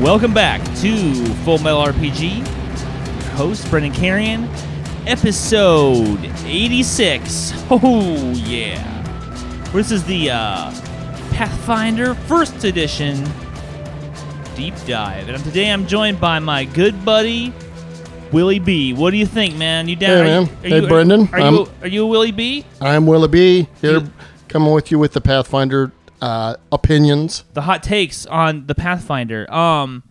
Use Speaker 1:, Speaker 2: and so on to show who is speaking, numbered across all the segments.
Speaker 1: Welcome back to Full Metal RPG. Host Brendan Carrion, episode 86. Oh, yeah. This is the uh, Pathfinder First Edition deep dive. And today I'm joined by my good buddy, Willie B. What do you think, man? You down?
Speaker 2: Hey,
Speaker 1: are you-
Speaker 2: man.
Speaker 1: are
Speaker 2: Hey,
Speaker 1: you-
Speaker 2: Brendan.
Speaker 1: Are,
Speaker 2: I'm-
Speaker 1: you, are you a Willie B?
Speaker 2: I'm Willie B. Here,
Speaker 1: You-
Speaker 2: coming with you with the Pathfinder uh, opinions.
Speaker 1: the hot takes on the Pathfinder. Um,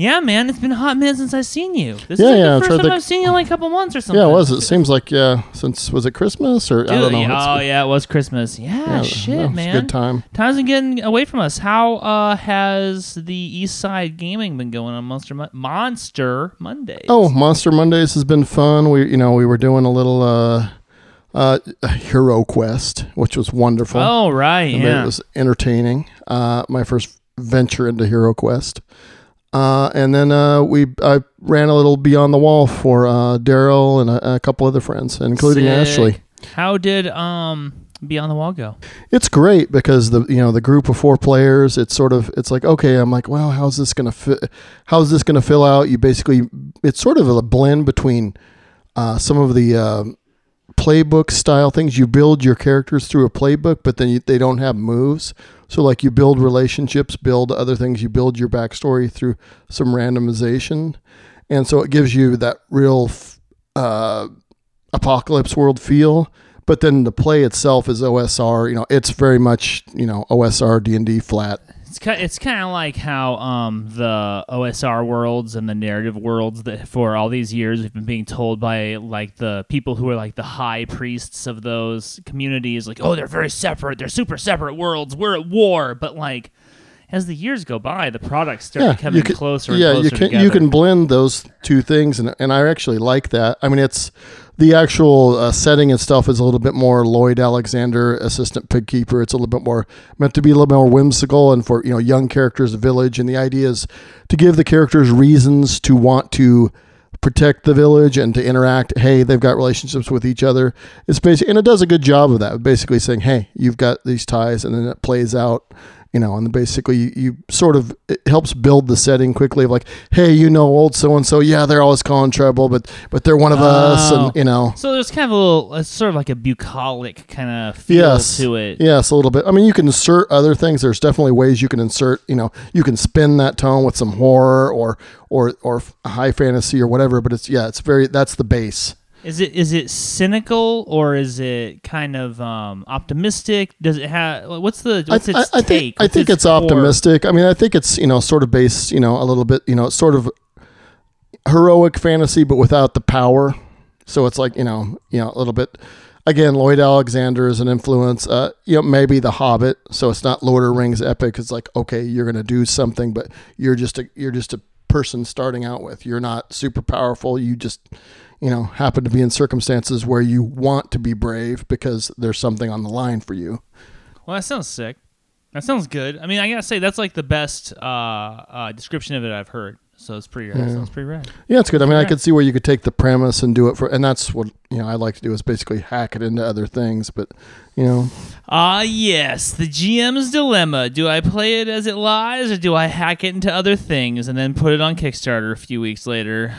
Speaker 1: yeah, man, it's been a hot minute since I've seen you. This
Speaker 2: Yeah,
Speaker 1: is like
Speaker 2: yeah,
Speaker 1: the first time
Speaker 2: to-
Speaker 1: I've seen you in like a couple months or something.
Speaker 2: Yeah, it was. It seems like yeah. Since was it Christmas or I don't know.
Speaker 1: yeah, oh yeah, it was Christmas. Yeah,
Speaker 2: yeah,
Speaker 1: shit,
Speaker 2: a
Speaker 1: man.
Speaker 2: Good time.
Speaker 1: Time's been getting away from us. How uh, has the East Side Gaming been going on Monster Mon- Monster Mondays?
Speaker 2: Oh, Monster Mondays has been fun. We you know we were doing a little uh, uh, Hero Quest, which was wonderful.
Speaker 1: oh right, yeah.
Speaker 2: It was entertaining. Uh, my first venture into Hero Quest. Uh, and then uh, we I ran a little Beyond the Wall for uh, Daryl and a, a couple other friends, including
Speaker 1: Sick.
Speaker 2: Ashley.
Speaker 1: How did um Beyond the Wall go?
Speaker 2: It's great because the you know the group of four players. It's sort of it's like okay, I'm like, well, how's this gonna fit? How's this gonna fill out? You basically it's sort of a blend between uh, some of the um playbook style things. You build your characters through a playbook, but then you, they don't have moves. So like you build relationships, build other things. You build your backstory through some randomization, and so it gives you that real uh, apocalypse world feel. But then the play itself is OSR. You know, it's very much you know OSR D and D flat.
Speaker 1: It's kind, it's kind of like how um, the OSR worlds and the narrative worlds that for all these years we've been being told by like the people who are like the high priests of those communities, like oh they're very separate, they're super separate worlds, we're at war. But like as the years go by, the products start becoming
Speaker 2: you can,
Speaker 1: closer. And
Speaker 2: yeah,
Speaker 1: closer
Speaker 2: you can
Speaker 1: together.
Speaker 2: you can blend those two things, and and I actually like that. I mean, it's the actual uh, setting and stuff is a little bit more Lloyd Alexander, assistant pig keeper. It's a little bit more meant to be a little bit more whimsical, and for you know young characters, a village, and the idea is to give the characters reasons to want to protect the village and to interact. Hey, they've got relationships with each other. It's basically, and it does a good job of that. Basically saying, hey, you've got these ties, and then it plays out. You know, and basically you, you sort of it helps build the setting quickly of like, hey, you know, old so and so, yeah, they're always calling trouble, but but they're one of us,
Speaker 1: Oh.
Speaker 2: and you know,
Speaker 1: So there's kind of a little, it's sort of like a bucolic kind of feel
Speaker 2: yes,
Speaker 1: to it.
Speaker 2: yes, a little bit. I mean, you can insert other things. There's definitely ways you can insert. You know, you can spin that tone with some horror or or or high fantasy or whatever. But it's yeah, it's very that's the base.
Speaker 1: Is it is it cynical or is it kind of um, optimistic? Does it have what's the what's
Speaker 2: I,
Speaker 1: its
Speaker 2: I, I
Speaker 1: take?
Speaker 2: think I think
Speaker 1: its
Speaker 2: it's optimistic. I mean, I think it's you know sort of based you know a little bit you know sort of heroic fantasy, but without the power. So it's like you know you know a little bit. Again, Lloyd Alexander is an influence. Uh, you know, maybe The Hobbit. So it's not Lord of the Rings epic. It's like okay, you're gonna do something, but you're just a you're just a person starting out with. You're not super powerful. You just you know happen to be in circumstances where you want to be brave because there's something on the line for you.
Speaker 1: Well, that sounds sick. That sounds good. I mean, I gotta say that's like the best uh, uh, description of it I've heard. So it's pretty. That sounds pretty rad.
Speaker 2: Yeah, it's good. I mean, I could see where you could take the premise and do it for, and that's what you know I like to do is basically hack it into other things. But you know,
Speaker 1: Ah, yes, the GM's dilemma. Do I play it as it lies, or do I hack it into other things and then put it on Kickstarter a few weeks later?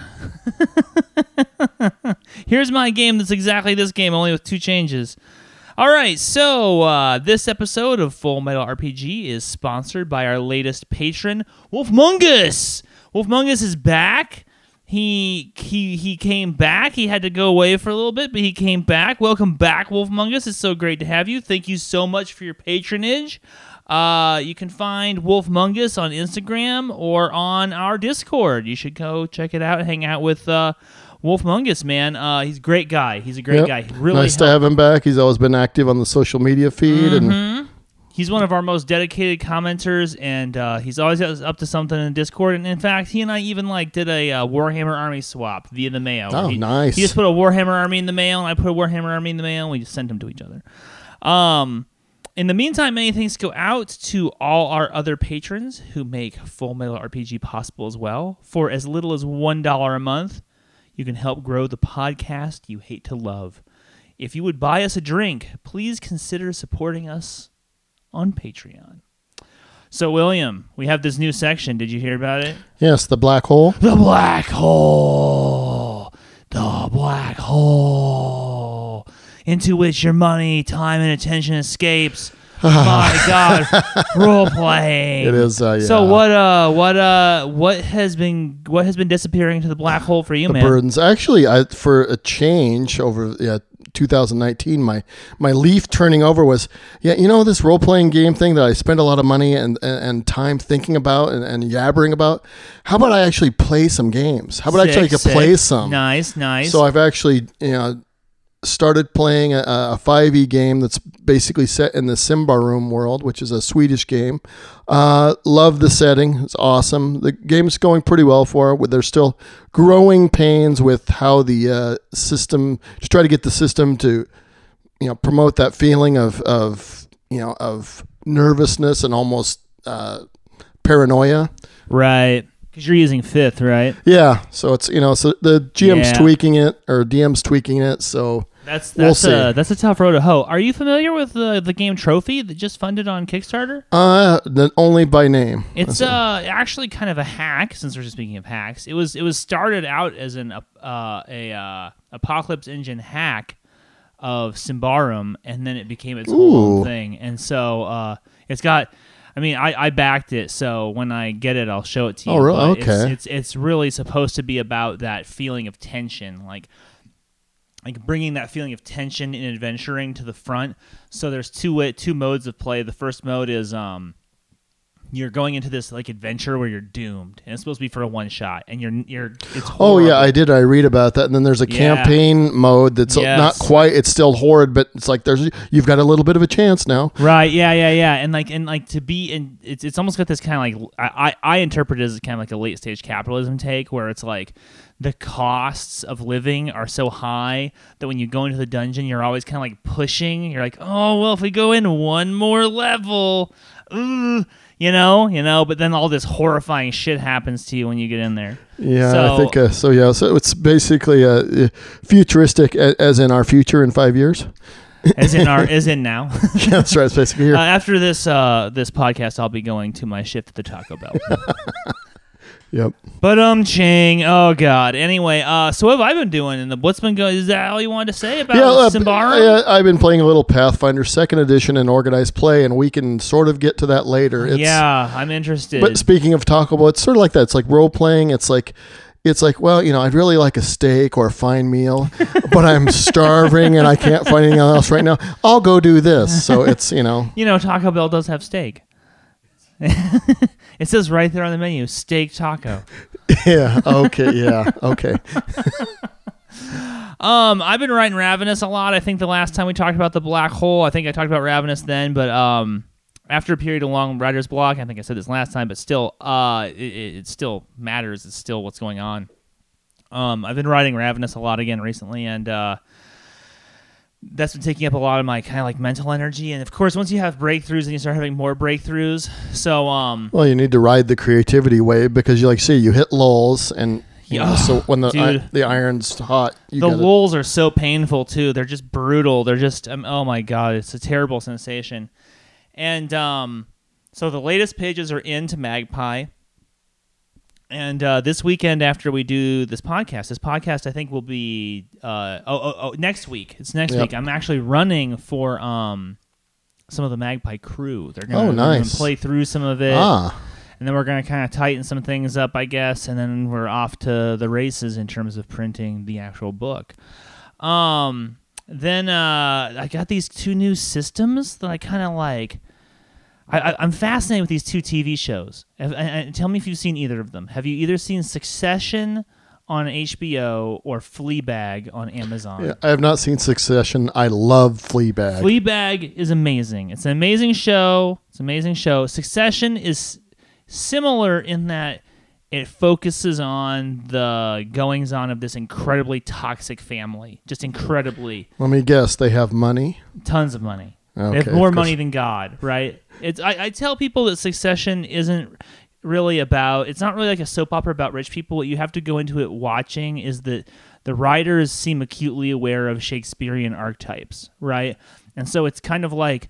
Speaker 1: Here's my game that's exactly this game, only with two changes. All right, so uh, this episode of Full Metal RPG is sponsored by our latest patron, Wolfmungus. Wolfmungus is back. He he he came back. He had to go away for a little bit, but he came back. Welcome back, Wolfmungus. It's so great to have you. Thank you so much for your patronage. Uh, you can find Wolfmungus on Instagram or on our Discord. You should go check it out. Hang out with uh, Wolfmungus, man. Uh, he's a great guy. He's a great
Speaker 2: Yep.
Speaker 1: guy. Really
Speaker 2: nice to have him back. He's always been active on the social media feed,
Speaker 1: Mm-hmm. He's one of our most dedicated commenters, and uh, he's always up to something in Discord. And in fact, he and I even like did a uh, Warhammer Army swap via the mail.
Speaker 2: Oh,
Speaker 1: he,
Speaker 2: nice.
Speaker 1: He just put a Warhammer Army in the mail, and I put a Warhammer Army in the mail, and we just sent them to each other. Um, in the meantime, many thanks go out to all our other patrons who make Full Metal RPG possible as well. For as little as one dollar a month, you can help grow the podcast you hate to love. If you would buy us a drink, please consider supporting us on Patreon. So, William, we have this new section. Did you hear about it?
Speaker 2: Yes, the black hole.
Speaker 1: The black hole. The black hole. Into which your money, time, and attention escapes. My God, role playing.
Speaker 2: It is. Uh, yeah.
Speaker 1: So what? Uh, what? Uh, what has been? What has been disappearing into the black hole for you,
Speaker 2: the
Speaker 1: man?
Speaker 2: burdens. Actually, I, for a change over yeah, 2019, my my leaf turning over was yeah, you know this role playing game thing that I spend a lot of money and and, and time thinking about and, and yabbering about. How about I actually play some games? How about
Speaker 1: Sick,
Speaker 2: actually I
Speaker 1: sick.
Speaker 2: play some?
Speaker 1: Nice, nice.
Speaker 2: So I've actually you know started playing a, a 5e game that's basically set in the Symbaroum world, which is a Swedish game. Uh, love the setting; it's awesome. The game's going pretty well for it. There's still growing pains with how the uh, system to try to get the system to you know promote that feeling of of you know of nervousness and almost uh, paranoia.
Speaker 1: right, because you're using fifth, right?
Speaker 2: Yeah, so it's you know so the GM's
Speaker 1: Yeah.
Speaker 2: tweaking it or DM's tweaking it. So
Speaker 1: That's
Speaker 2: We'll
Speaker 1: that's
Speaker 2: see.
Speaker 1: a that's a tough road to hoe. Are you familiar with the the game Trophy that just funded on Kickstarter?
Speaker 2: uh, then only by name.
Speaker 1: It's uh actually kind of a hack. Since we're just speaking of hacks, it was it was started out as an uh, a uh, apocalypse engine hack of Symbaroum, and then it became its whole thing. And so uh, it's got. I mean, I, I backed it, so when I get it, I'll show it to you.
Speaker 2: Oh, really?
Speaker 1: but it's-
Speaker 2: Okay.
Speaker 1: It's, it's really supposed to be about that feeling of tension, like like bringing that feeling of tension in adventuring to the front. So there's two way, two modes of play. The first mode is um you're going into this like adventure where you're doomed, and it's supposed to be for a one shot, and you're you're it's
Speaker 2: Oh yeah, I did. I read about that, and then there's a
Speaker 1: Yeah.
Speaker 2: campaign mode that's not quite. It's still horrid, but it's like there's you've got a little bit of a chance now.
Speaker 1: Right, yeah, yeah, yeah, and like, and like to be in, it's it's almost got this kind of like I, I I interpret it as kind of like a late stage capitalism take, where it's like the costs of living are so high that when you go into the dungeon, you're always kind of like pushing. You're like, oh well, if we go in one more level, ooh, you know, you know. But then all this horrifying shit happens to you when you get in there.
Speaker 2: Yeah,
Speaker 1: So-
Speaker 2: I think uh, so. Yeah, so it's basically uh, uh, futuristic, a- as in our future in five years.
Speaker 1: As in our, as in now.
Speaker 2: yeah, that's right. It's basically here.
Speaker 1: Uh, after this uh, this podcast, I'll be going to my shift at the Taco Bell.
Speaker 2: Yep.
Speaker 1: But um, Chang. Oh God. Anyway, uh, so what have I been doing? And the what's been going? Is that all you wanted to say about
Speaker 2: Yeah, uh, yeah, I've been playing a little Pathfinder Second Edition and organized play, and we can sort of get to that later. It's,
Speaker 1: yeah, I'm interested.
Speaker 2: But speaking of Taco Bell, it's sort of like that. It's like role playing. It's like, it's like, well, you know, I'd really like a steak or a fine meal, but I'm starving and I can't find anything else right now. I'll go do this. So it's, you know,
Speaker 1: you know, Taco Bell does have steak. it says right there on the menu, steak taco.
Speaker 2: yeah, okay, yeah, okay.
Speaker 1: Um, I've been writing Ravenous a lot. I think the last time we talked about the black hole, I think I talked about Ravenous then, but um, after a period of long writer's block, I think I said this last time, but still, uh, it, it still matters. It's still what's going on. Um, I've been writing Ravenous a lot again recently, and uh, that's been taking up a lot of my kind of like mental energy. And of course, once you have breakthroughs, and you start having more breakthroughs. So, um,
Speaker 2: Well, you need to ride the creativity wave because you like see you hit lulls and you know,
Speaker 1: Yeah.
Speaker 2: so when the i- the iron's hot, you
Speaker 1: the lulls are so painful too. They're just brutal. They're just um, oh my god, it's a terrible sensation. And um, so the latest pages are into Magpie. And uh, this weekend, after we do this podcast, this podcast I think will be uh, oh, oh, oh next week. It's next
Speaker 2: Yep.
Speaker 1: week. I'm actually running for um some of the Magpie crew. They're gonna,
Speaker 2: Oh,
Speaker 1: they're gonna play through some of it
Speaker 2: ah,
Speaker 1: and then we're going to kind of tighten some things up, I guess, and then we're off to the races in terms of printing the actual book. Um, then uh, I got these two new systems that I kind of like. I, I, I'm fascinated with these two TV shows. And- and tell me if you've seen either of them. Have you either seen Succession on HBO or Fleabag on Amazon?
Speaker 2: yeah, I have not seen Succession. I love Fleabag.
Speaker 1: Fleabag is amazing. It's an amazing show. It's an amazing show. Succession is similar in that it focuses on the goings on of this incredibly toxic family. Just incredibly
Speaker 2: Let me guess, they have money.
Speaker 1: tons of money.
Speaker 2: Okay,
Speaker 1: they have more money than God, right? It's I, I tell people that Succession isn't really about it's not really like a soap opera about rich people. What you have to go into it watching is that the writers seem acutely aware of Shakespearean archetypes, right? And so it's kind of like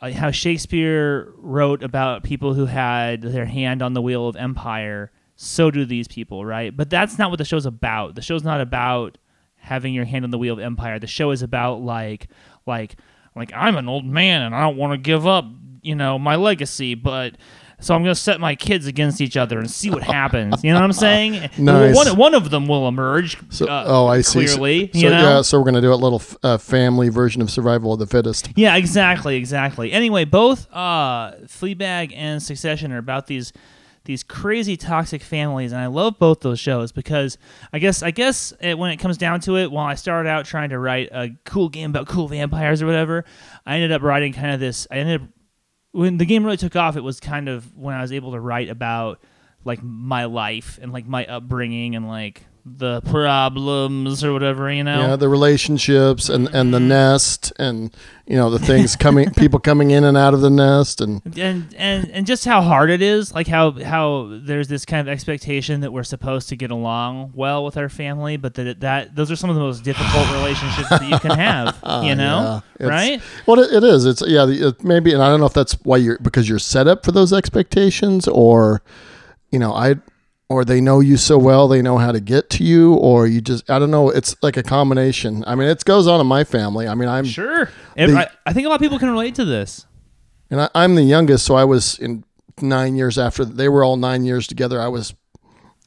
Speaker 1: uh, how Shakespeare wrote about people who had their hand on the wheel of empire. So do these people, right? But that's not what the show's about. The show's not about having your hand on the wheel of empire. The show is about like like like I'm an old man and I don't want to give up, you know, my legacy, but so I'm going to set my kids against each other and see what happens. You know what I'm saying?
Speaker 2: Nice.
Speaker 1: One, one of them will emerge.
Speaker 2: So,
Speaker 1: uh,
Speaker 2: oh, I see. So-
Speaker 1: Clearly,
Speaker 2: so,
Speaker 1: you know.
Speaker 2: yeah, so we're gonna do a little f- uh, family version of survival of the fittest.
Speaker 1: Yeah, exactly, exactly. Anyway, both uh, Fleabag and Succession are about these these crazy toxic families, and I love both those shows because I guess I guess it, when it comes down to it, while I started out trying to write a cool game about cool vampires or whatever, I ended up writing kind of this. I ended up when the game really took off. It was kind of when I was able to write about like my life and like my upbringing and like the problems or whatever, you know.
Speaker 2: Yeah, the relationships and and the nest and you know the things coming, people coming in and out of the nest and
Speaker 1: and and and just how hard it is like how how there's this kind of expectation that we're supposed to get along well with our family but that that those are some of the most difficult relationships that you can have ah, you know
Speaker 2: Yeah,
Speaker 1: right
Speaker 2: Well, it, it is. It's yeah. It, maybe, and I don't know if that's why you're because you're set up for those expectations, or you know, I or they know you so well they know how to get to you, or you just I don't know. It's like a combination. I mean, it goes on in my family. I mean, I'm
Speaker 1: sure
Speaker 2: The-
Speaker 1: I, I think a lot of people can relate to this
Speaker 2: and I, I'm the youngest, so I was in nine years after they were all nine years together. I was,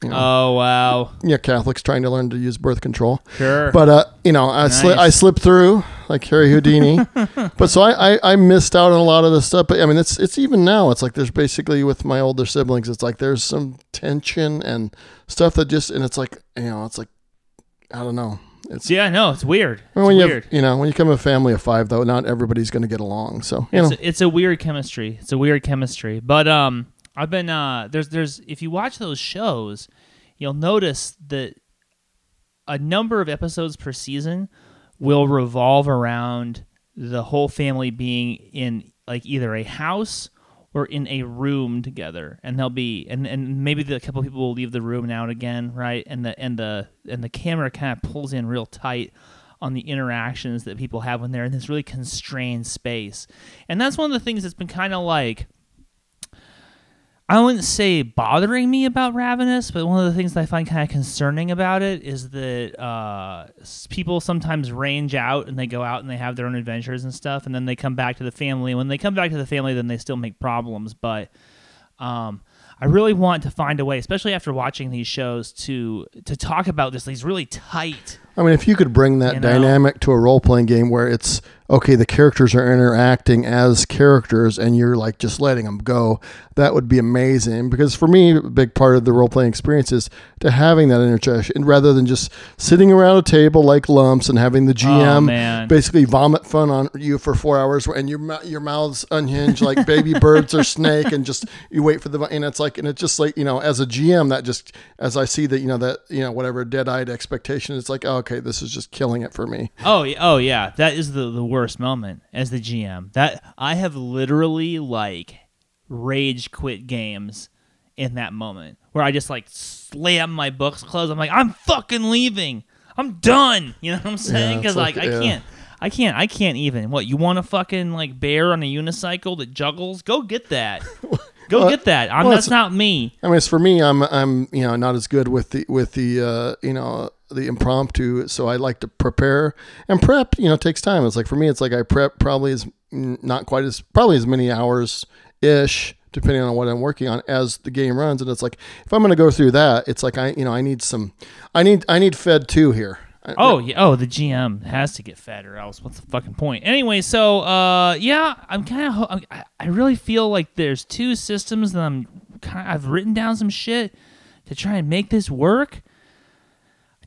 Speaker 2: you know,
Speaker 1: oh wow
Speaker 2: yeah, Catholics trying to learn to use birth control.
Speaker 1: sure
Speaker 2: But uh, you know, I sli- I slipped through like Harry Houdini. but so I, I I missed out on a lot of this stuff. But I mean, it's it's even now. It's like there's basically with my older siblings. It's like there's some tension and stuff that just and it's like you know, it's like I don't know. It's
Speaker 1: yeah no it's weird
Speaker 2: I mean, when
Speaker 1: it's
Speaker 2: you
Speaker 1: weird
Speaker 2: have, you know when you come a family of five though, not everybody's going to get along. So you
Speaker 1: it's,
Speaker 2: know,
Speaker 1: a, it's a weird chemistry. It's a weird chemistry. But um, I've been uh, there's there's if you watch those shows, you'll notice that a number of episodes per season will revolve around the whole family being in like either a house or in a room together. And they'll be and, and maybe the, couple people will leave the room now and again right? And the and the and the camera kind of pulls in real tight on the interactions that people have when they're in this really constrained space. And that's one of the things that's been kind of like I wouldn't say bothering me about Ravenous, but one of the things that I find kind of concerning about it is that uh, people sometimes range out and they go out and they have their own adventures and stuff, and then they come back to the family. When they come back to the family, then they still make problems. But um, I really want to find a way, especially after watching these shows, to to talk about this. These really tight.
Speaker 2: I mean, if you could bring that
Speaker 1: You know?
Speaker 2: dynamic to a role playing game where it's okay, the characters are interacting as characters and you're like just letting them go, that would be amazing. Because for me, a big part of the role playing experience is to having that interaction rather than just sitting around a table like lumps and having the
Speaker 1: Oh
Speaker 2: GM
Speaker 1: man,
Speaker 2: basically vomit fun on you for four hours and your your mouth's unhinged like baby birds or snake and just you wait for the and it's like and it's just like you know as a GM that just as I see that you know that you know whatever dead eyed expectation it's like oh, okay this is just killing it for me
Speaker 1: Oh, oh yeah, that is the the worst moment as the GM. That I have literally like rage quit games in that moment where I just like slam my books closed. I'm like, I'm fucking leaving. I'm done. You know what I'm saying? Because like,
Speaker 2: like-
Speaker 1: I
Speaker 2: yeah.
Speaker 1: can't. I can't. I can't even. What you want a fucking like bear on a unicycle that juggles? Go get that. Go
Speaker 2: Well,
Speaker 1: get that. I'm,
Speaker 2: well,
Speaker 1: that's not me.
Speaker 2: I mean it's for me I'm I'm you know not as good with the with the uh, you know the impromptu so I like to prepare and prep you know takes time it's like for me it's like I prep probably as not quite as probably as many hours ish depending on what I'm working on as the game runs and it's like if I'm going to go through that it's like I you know I need some I need I need fed too here
Speaker 1: Oh yeah. Oh, the GM has to get fed, or else what's the fucking point? Anyway, so uh, yeah, I'm kind of. I, I really feel like there's two systems that I'm. Kind of, I've written down some shit to try and make this work.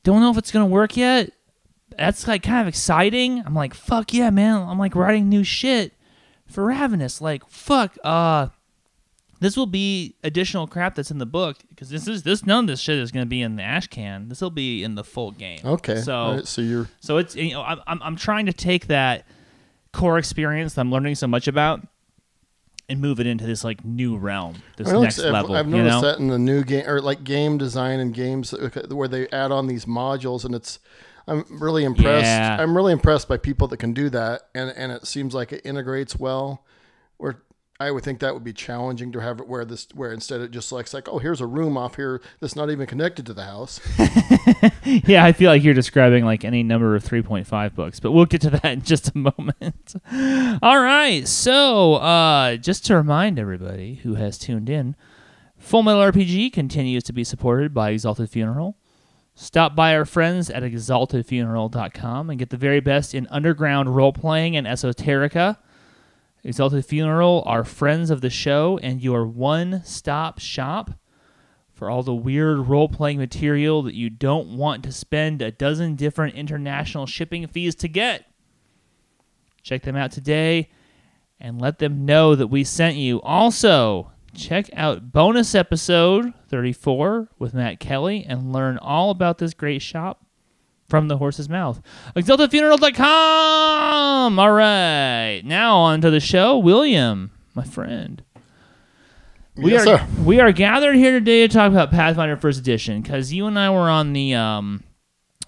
Speaker 1: Don't know if it's gonna work yet. That's like kind of exciting. I'm like, fuck yeah, man. I'm like writing new shit for Ravenous. Like, fuck. Uh, this will be additional crap that's in the book because this is this none of this shit is gonna be in the ash can. This will be in the full game.
Speaker 2: okay
Speaker 1: So
Speaker 2: right, so you're
Speaker 1: so it's you know I'm I'm, I'm trying to take that core experience that I'm learning so much about and move it into this like new realm, this next
Speaker 2: I've,
Speaker 1: level.
Speaker 2: I've
Speaker 1: you
Speaker 2: noticed
Speaker 1: know?
Speaker 2: that in the new game or like game design and games uh, where they add on these modules, and it's. I'm really impressed.
Speaker 1: Yeah.
Speaker 2: I'm really impressed by people that can do that, and and it seems like it integrates well. Where I would think that would be challenging to have it where this where instead it just looks like oh here's a room off here that's not even connected to the house.
Speaker 1: yeah, I feel like you're describing like any number of 3.5 books, but we'll get to that in just a moment. All right, so uh, just to remind everybody who has tuned in, Full Metal RPG continues to be supported by Exalted Funeral. Stop by our friends at exaltedfuneral.com and get the very best in underground role playing and esoterica. Exalted Funeral are friends of the show and your one stop shop for all the weird role playing material that you don't want to spend a dozen different international shipping fees to get. Check them out today and let them know that we sent you. Also, check out bonus episode 34 with Matt Kelly and learn all about this great shop from the horse's mouth. ExaltedFuneral.com! All right, now on to the show. William, my friend. We
Speaker 2: Yes,
Speaker 1: are
Speaker 2: sir.
Speaker 1: we are gathered here today to talk about Pathfinder First Edition because you and I were on the um,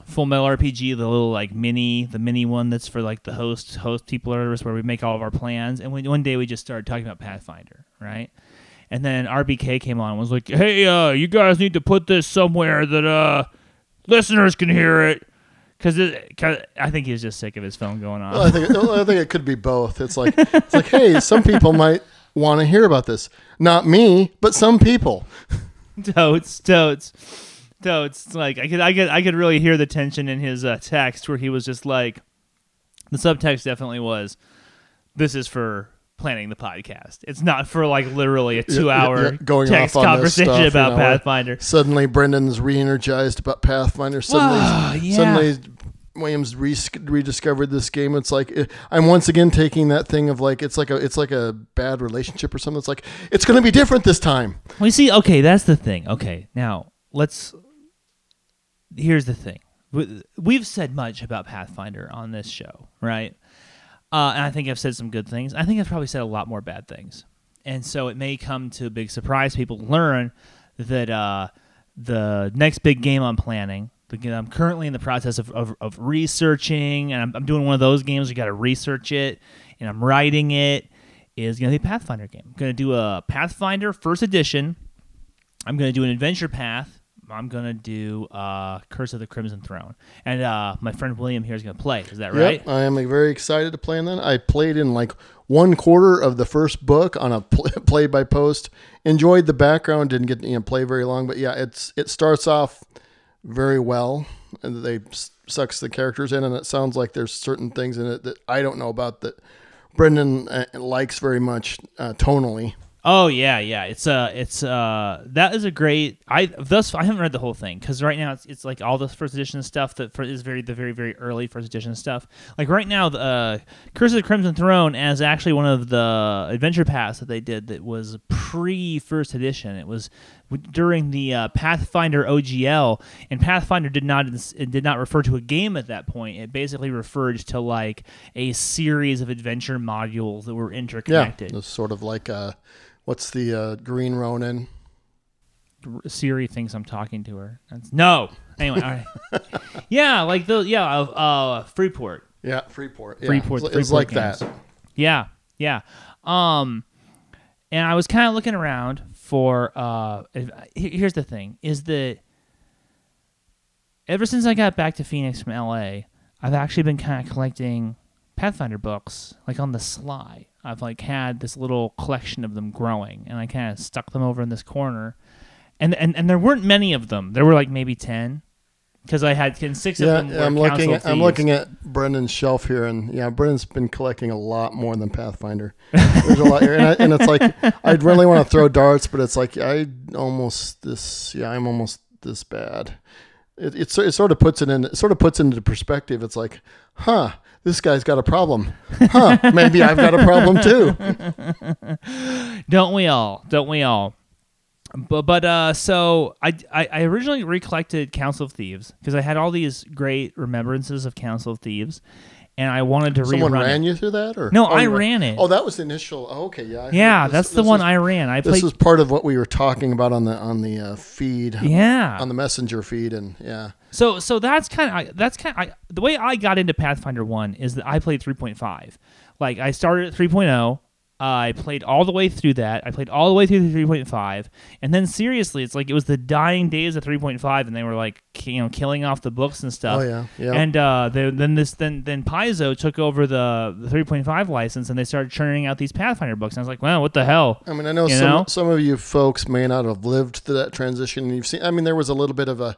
Speaker 1: Full Metal RPG, the little like mini, the mini one that's for like the host host people or whatever, where we make all of our plans. And we, one day we just started talking about Pathfinder, right? And then RBK came on and was like, "Hey, uh, you guys need to put this somewhere that uh, listeners can hear it." Because I think he was just sick of his phone going on.
Speaker 2: Well, I think I think it could be both. It's like it's like hey, some people might want to hear about this. Not me, but some people.
Speaker 1: totes, totes, totes. Like I could, I could, I could really hear the tension in his uh, text where he was just like, the subtext definitely was, "This is for planning the podcast. It's not for like literally a two-hour
Speaker 2: yeah, going
Speaker 1: text
Speaker 2: off on this
Speaker 1: conversation
Speaker 2: stuff, you
Speaker 1: about
Speaker 2: know,
Speaker 1: Pathfinder."
Speaker 2: Suddenly, Brendan's re-energized about Pathfinder. Suddenly,
Speaker 1: Wow, yeah.
Speaker 2: suddenly, Williams re- rediscovered this game. It's like eh, I'm once again taking that thing of like it's like a it's like a bad relationship or something. It's like it's going to be different this time.
Speaker 1: We see. Okay, that's the thing. Okay, now let's. Here's the thing. We've said much about Pathfinder on this show, right? Uh, and I think I've said some good things. I think I've probably said a lot more bad things. And so it may come to a big surprise. People learn that uh, the next big game I'm planning, I'm currently in the process of, of, of researching, and I'm, I'm doing one of those games. You got to research it, and I'm writing it. Is going to be a Pathfinder game. I'm going to do a Pathfinder First Edition. I'm going to do an adventure path. I'm going to do uh, Curse of the Crimson Throne, and uh, my friend William here is going to play. Is that right?
Speaker 2: Yep, I am like, very excited to play in that. I played in like one quarter of the first book on a pl- play by post. Enjoyed the background, didn't get you know play very long, but yeah, it's it starts off very well, and they sucks the characters in, and it sounds like there's certain things in it that I don't know about that Brendan uh, likes very much uh, tonally.
Speaker 1: Oh yeah, yeah. It's uh it's uh that is a great. I thus I haven't read the whole thing because right now it's, it's like all the first edition stuff that for, is very the very very early first edition stuff. Like right now, the uh, Curse of the Crimson Throne as actually one of the adventure paths that they did that was pre first edition. It was w- during the uh, Pathfinder OGL, and Pathfinder did not it did not refer to a game at that point. It basically referred to like a series of adventure modules that were interconnected.
Speaker 2: Yeah, it's sort of like uh, what's the uh, Green Ronin?
Speaker 1: Siri thinks I'm talking to her. That's, no. Anyway, all right. yeah, like the yeah, uh, uh Freeport.
Speaker 2: Yeah, Freeport. Yeah,
Speaker 1: Freeport-
Speaker 2: it's, it's
Speaker 1: Freeport
Speaker 2: like
Speaker 1: games.
Speaker 2: that.
Speaker 1: Yeah, yeah. Um, and I was kind of looking around for. Uh, here's the thing: is that ever since I got back to Phoenix from LA, I've actually been kind of collecting Pathfinder books, like on the sly. I've like had this little collection of them growing, and I kind of stuck them over in this corner, and and and there weren't many of them. There were like maybe ten, because I had and six
Speaker 2: Yeah,
Speaker 1: of them. Were
Speaker 2: I'm looking. At, I'm looking at Brendan's shelf here, and yeah, Brendan's been collecting a lot more than Pathfinder. There's a lot here, and, I, and it's like I'd really want to throw darts, but it's like I almost this. Yeah, I'm almost this bad. It, it, it sort of puts it in. It sort of puts it into perspective. It's like, huh, this guy's got a problem. Huh, maybe I've got a problem too.
Speaker 1: Don't we all? Don't we all? But but uh, so I, I I originally recollected Council of Thieves because I had all these great remembrances of Council of Thieves, and I wanted to
Speaker 2: Someone
Speaker 1: rerun
Speaker 2: ran
Speaker 1: it.
Speaker 2: you through that, or
Speaker 1: No,
Speaker 2: oh,
Speaker 1: I ran it.
Speaker 2: Oh, that was the initial. Oh, okay, yeah. I
Speaker 1: yeah,
Speaker 2: this-
Speaker 1: that's the
Speaker 2: this
Speaker 1: one
Speaker 2: was-
Speaker 1: I ran. I
Speaker 2: This
Speaker 1: played.
Speaker 2: was part of what we were talking about on the on the uh, feed,
Speaker 1: yeah.
Speaker 2: on the messenger feed, and yeah.
Speaker 1: So so that's kind of that's kind of the way I got into Pathfinder 1 is that I played 3.5. Like I started at 3.0, I played all the way through that. I played all the way through the 3.5, and then seriously, it's like it was the dying days of 3.5 and they were like you know killing off the books and stuff.
Speaker 2: Oh yeah, yeah.
Speaker 1: And uh, they, then this then then Paizo took over the, the 3.5 license and they started churning out these Pathfinder books. And I was like, well, what the hell?
Speaker 2: I mean, I know
Speaker 1: You
Speaker 2: some
Speaker 1: know?
Speaker 2: some of you folks may not have lived through that transition. You've seen. I mean, there was a little bit of a,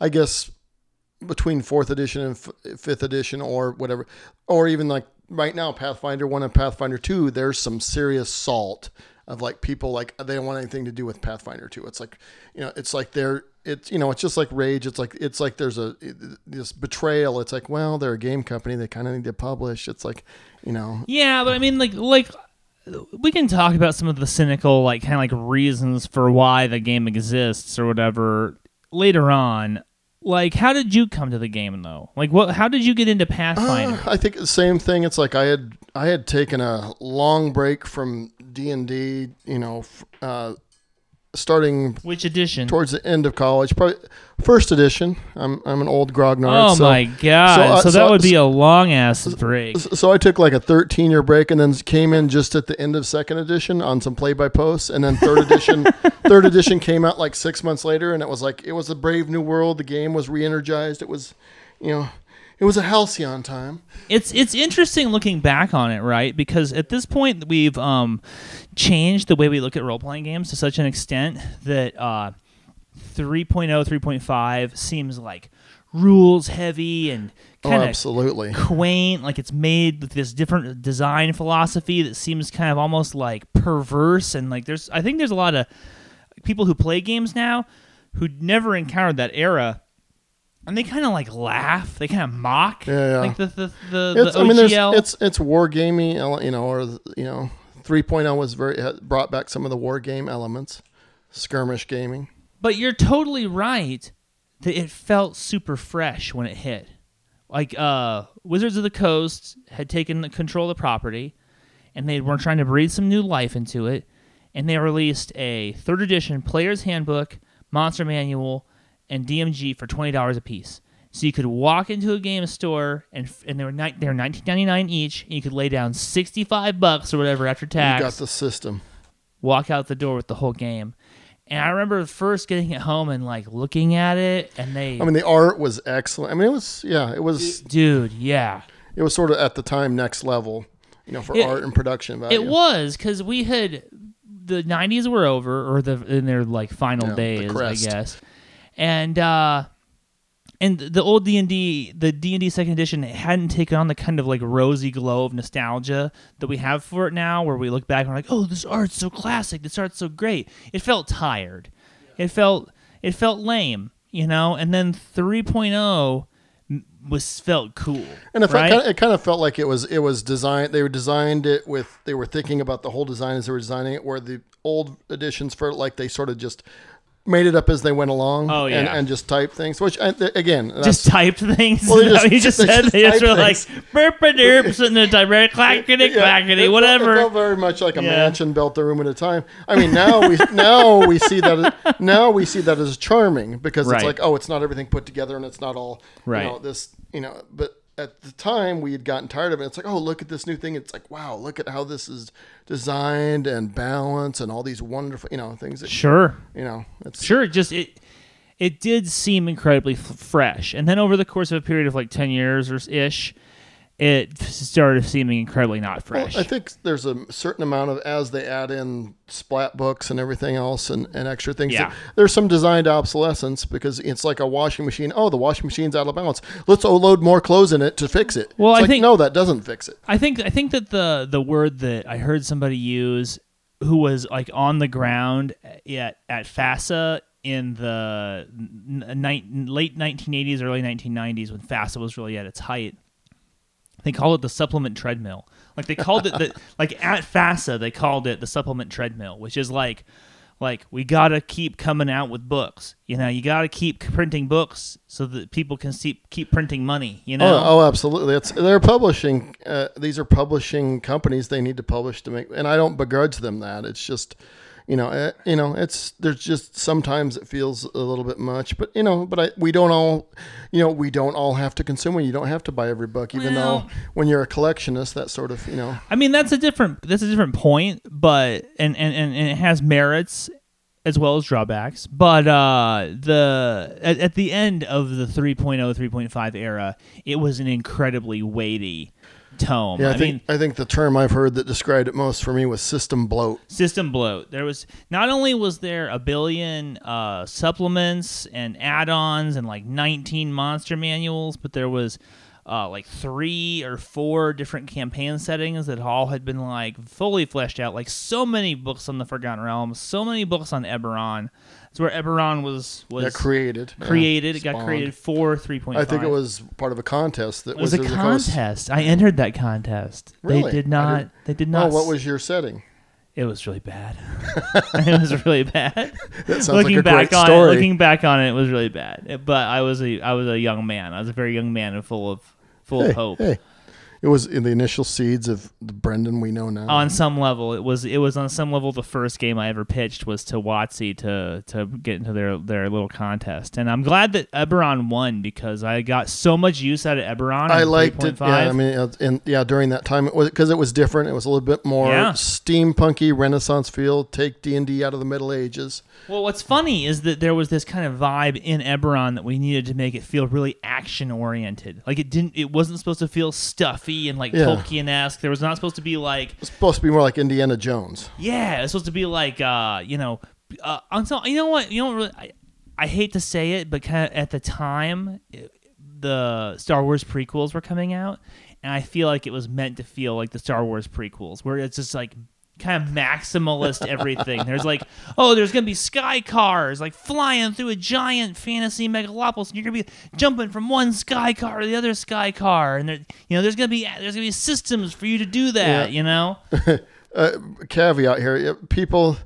Speaker 2: I guess, between fourth edition and f- fifth edition, or whatever, or even like right now, Pathfinder one and Pathfinder two. There's some serious salt of like people like they don't want anything to do with Pathfinder two. It's like, you know, it's like they're. It's you know it's just like rage. It's like it's like there's a this betrayal. It's like well they're a game company. They kind of need to publish. It's like you know
Speaker 1: Yeah, but I mean, like, like we can talk about some of the cynical, like, kind of like reasons for why the game exists or whatever later on. Like, how did you come to the game though? Like, what? How did you get into Pathfinder?
Speaker 2: Uh, I think the same thing. It's like I had I had taken a long break from D and D. You know, uh, starting
Speaker 1: Which edition?
Speaker 2: towards the end of college, probably first edition. I'm I'm an old grognard.
Speaker 1: oh
Speaker 2: so,
Speaker 1: my god! So,
Speaker 2: so, uh,
Speaker 1: that
Speaker 2: so-
Speaker 1: would be a long ass break.
Speaker 2: So I took like a 13 year break and then came in just at the end of second edition on some play by posts, and then third edition. third edition came out like six months later, and it was like it was a brave new world. The game was re-energized. It was, you know, it was a halcyon time.
Speaker 1: it's it's interesting looking back on it, right? Because at this point we've um changed the way we look at role playing games to such an extent that uh 3.0 3.5 seems like rules heavy and
Speaker 2: Oh,
Speaker 1: kind of
Speaker 2: absolutely.
Speaker 1: quaint like it's made with this different design philosophy that seems kind of almost like perverse and like there's I think there's a lot of people who play games now who never encountered that era and they kind of like laugh they kind of mock
Speaker 2: Yeah, yeah.
Speaker 1: like the the the,
Speaker 2: It's,
Speaker 1: the
Speaker 2: I mean, there's, it's it's war gamey, you know, or you know, 3.0 was very brought back some of the war game elements, skirmish gaming.
Speaker 1: But you're totally right that it felt super fresh when it hit. Like uh, Wizards of the Coast had taken control of the property, and they were trying to breathe some new life into it, and they released a third edition player's handbook, monster manual, and DMG for twenty dollars a piece. So you could walk into a game store and and they were ni- they were nineteen ninety nine each, and you could lay down sixty five bucks or whatever after tax.
Speaker 2: You got the system.
Speaker 1: walk out the door with the whole game. And I remember first getting it home and like looking at it, and they,
Speaker 2: I mean, the art was excellent. I mean, it was yeah, it was
Speaker 1: dude, yeah,
Speaker 2: it was sort of at the time next level, you know, for
Speaker 1: It-
Speaker 2: art and production value.
Speaker 1: it was because we had the '90s were over, or the in their like final
Speaker 2: Yeah, the
Speaker 1: days, I guess, and uh, and the old D and D, the D and D second edition, hadn't taken on the kind of like rosy glow of nostalgia that we have for it now, where we look back and we're like, oh, this art's so classic, this art's so great. It felt tired, it felt it felt lame, you know. And then 3.0 m- was felt cool,
Speaker 2: And it, felt,
Speaker 1: right?
Speaker 2: kind of, it kind of felt like it was it was designed. They were designed it with they were thinking about the whole design as they were designing it. Where the old editions felt like they sort of just made it up as they went along.
Speaker 1: Oh,
Speaker 2: and,
Speaker 1: yeah.
Speaker 2: and just typed things. Which uh, I, again, that's,
Speaker 1: just typed things.
Speaker 2: Well, they just-
Speaker 1: you just
Speaker 2: they
Speaker 1: said
Speaker 2: just
Speaker 1: they just
Speaker 2: typed
Speaker 1: were like burp and derp and a direct clackety
Speaker 2: Yeah,
Speaker 1: clackety
Speaker 2: it
Speaker 1: whatever.
Speaker 2: It felt very much like a
Speaker 1: Yeah.
Speaker 2: mansion built a room at a time. I mean, now we now we see that as- now we see that as charming because
Speaker 1: Right.
Speaker 2: it's like, oh, it's not everything put together and it's not all
Speaker 1: Right.
Speaker 2: You know, this, you know, but at the time we had gotten tired of it. It's like, oh, look at this new thing. It's like, wow, look at how this is designed and balanced and all these wonderful, you know, things that
Speaker 1: Sure.
Speaker 2: you know. It's
Speaker 1: Sure, just it it did seem incredibly f- fresh, and then over the course of a period of like ten years or ish, it started seeming incredibly not
Speaker 2: Well,
Speaker 1: fresh.
Speaker 2: I think there's a certain amount of as they add in splat books and everything else and, and extra things.
Speaker 1: Yeah.
Speaker 2: there's some designed obsolescence because it's like a washing machine. Oh, the washing machine's out of balance. Let's load more clothes in it to fix it.
Speaker 1: Well,
Speaker 2: It's
Speaker 1: I
Speaker 2: like,
Speaker 1: think-
Speaker 2: no, that doesn't fix it.
Speaker 1: I think I think that the the word that I heard somebody use who was like on the ground at at FASA in the n- n- late 1980s, early 1990s when FASA was really at its height. They called it the supplement treadmill. Like they called it the like at FASA they called it the supplement treadmill, which is like like we got to keep coming out with books. You know, you got to keep printing books so that people can keep keep printing money. You know.
Speaker 2: Oh, oh, absolutely. It's they're publishing. Uh, these are publishing companies. They need to publish to make, and I don't begrudge them that. It's just, you know, uh, you know, it's there's just sometimes it feels a little bit much, but you know, but I we don't all, you know, we don't all have to consume it. You don't have to buy every book, even
Speaker 1: Well-
Speaker 2: though when you're a collectionist, that sort of, you know,
Speaker 1: I mean, that's a different that's a different point, but and and and, and it has merits as well as drawbacks. But uh, the at, at the end of the 3.0 3.5 era, it was an incredibly weighty tome.
Speaker 2: yeah. I,
Speaker 1: I,
Speaker 2: think
Speaker 1: mean,
Speaker 2: I think the term I've heard that described it most for me was system bloat.
Speaker 1: system bloat. There was not only was there a billion uh, supplements and add-ons and like 19 monster manuals, but there was uh, like three or four different campaign settings that all had been like fully fleshed out. Like so many books on the Forgotten Realms, so many books on Eberron. It's where Eberron was was
Speaker 2: Yeah, created. yeah,
Speaker 1: created. it got created for 3.5.
Speaker 2: I think it was part of a contest that
Speaker 1: It was a
Speaker 2: Wizards Coast-
Speaker 1: contest. I entered that contest.
Speaker 2: Really?
Speaker 1: They did not.
Speaker 2: didn't-
Speaker 1: They did
Speaker 2: Oh,
Speaker 1: not.
Speaker 2: what was your setting?
Speaker 1: it was really bad. it was really bad. Looking
Speaker 2: like a
Speaker 1: back on
Speaker 2: story.
Speaker 1: it, looking back on it, it was really bad. But I was a I was a young man. I was a very young man and full of full
Speaker 2: hey,
Speaker 1: of hope.
Speaker 2: hey, it was in the initial seeds of the Brendan we know now.
Speaker 1: On some level, it was it was on some level the first game I ever pitched was to WotC to to get into their their little contest, and I'm glad that Eberron won because I got so much use out of Eberron.
Speaker 2: I liked it.
Speaker 1: 3.5.
Speaker 2: Yeah, I mean, uh, and yeah, during that time, it was because it was different. It was a little bit more
Speaker 1: Yeah.
Speaker 2: steampunky, Renaissance feel. Take D and D out of the Middle Ages.
Speaker 1: Well, what's funny is that there was this kind of vibe in Eberron that we needed to make it feel really action oriented. Like it didn't, it wasn't supposed to feel stuffy and like
Speaker 2: Yeah.
Speaker 1: Tolkien esque. There was not supposed to be like,
Speaker 2: It's supposed to be more like Indiana Jones.
Speaker 1: yeah, it's supposed to be like, uh, you know, uh, until you know what, you don't really. I, I hate to say it, but kind of at the time, it- the Star Wars prequels were coming out, and I feel like it was meant to feel like the Star Wars prequels, where it's just like kind of maximalist everything. There's like, oh, there's gonna be sky cars like flying through a giant fantasy megalopolis, and you're gonna be jumping from one sky car to the other sky car, and there, you know, there's gonna be there's gonna be systems for you to do that.
Speaker 2: Yeah.
Speaker 1: You know,
Speaker 2: Uh, caveat here: people,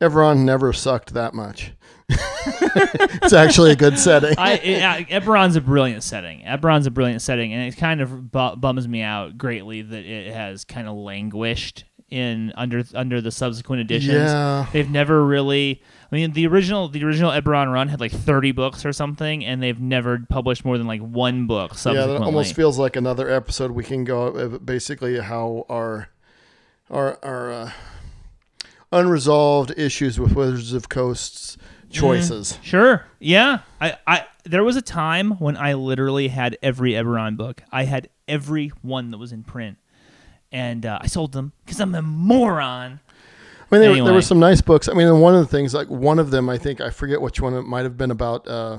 Speaker 2: Eberron never sucked that much. it's actually a good setting.
Speaker 1: I, Eberron's a brilliant setting. Eberron's a brilliant setting, and it kind of bu- bums me out greatly that it has kind of languished in under under the subsequent editions.
Speaker 2: Yeah.
Speaker 1: They've never really. I mean, the original the original Eberron run had like thirty books or something, and they've never published more than like one book
Speaker 2: yeah,
Speaker 1: subsequently.
Speaker 2: that almost feels like another episode. We can go uh, basically how our our our uh, unresolved issues with Wizards of Coast's choices.
Speaker 1: Sure. Yeah. I, I there was a time when I literally had every Eberron book. I had every one that was in print. And uh, I sold them because I'm a moron.
Speaker 2: I mean, there, there
Speaker 1: Anyway.
Speaker 2: were some nice books. I mean, and one of the things, like one of them, I think I forget which one it might have been about. Uh,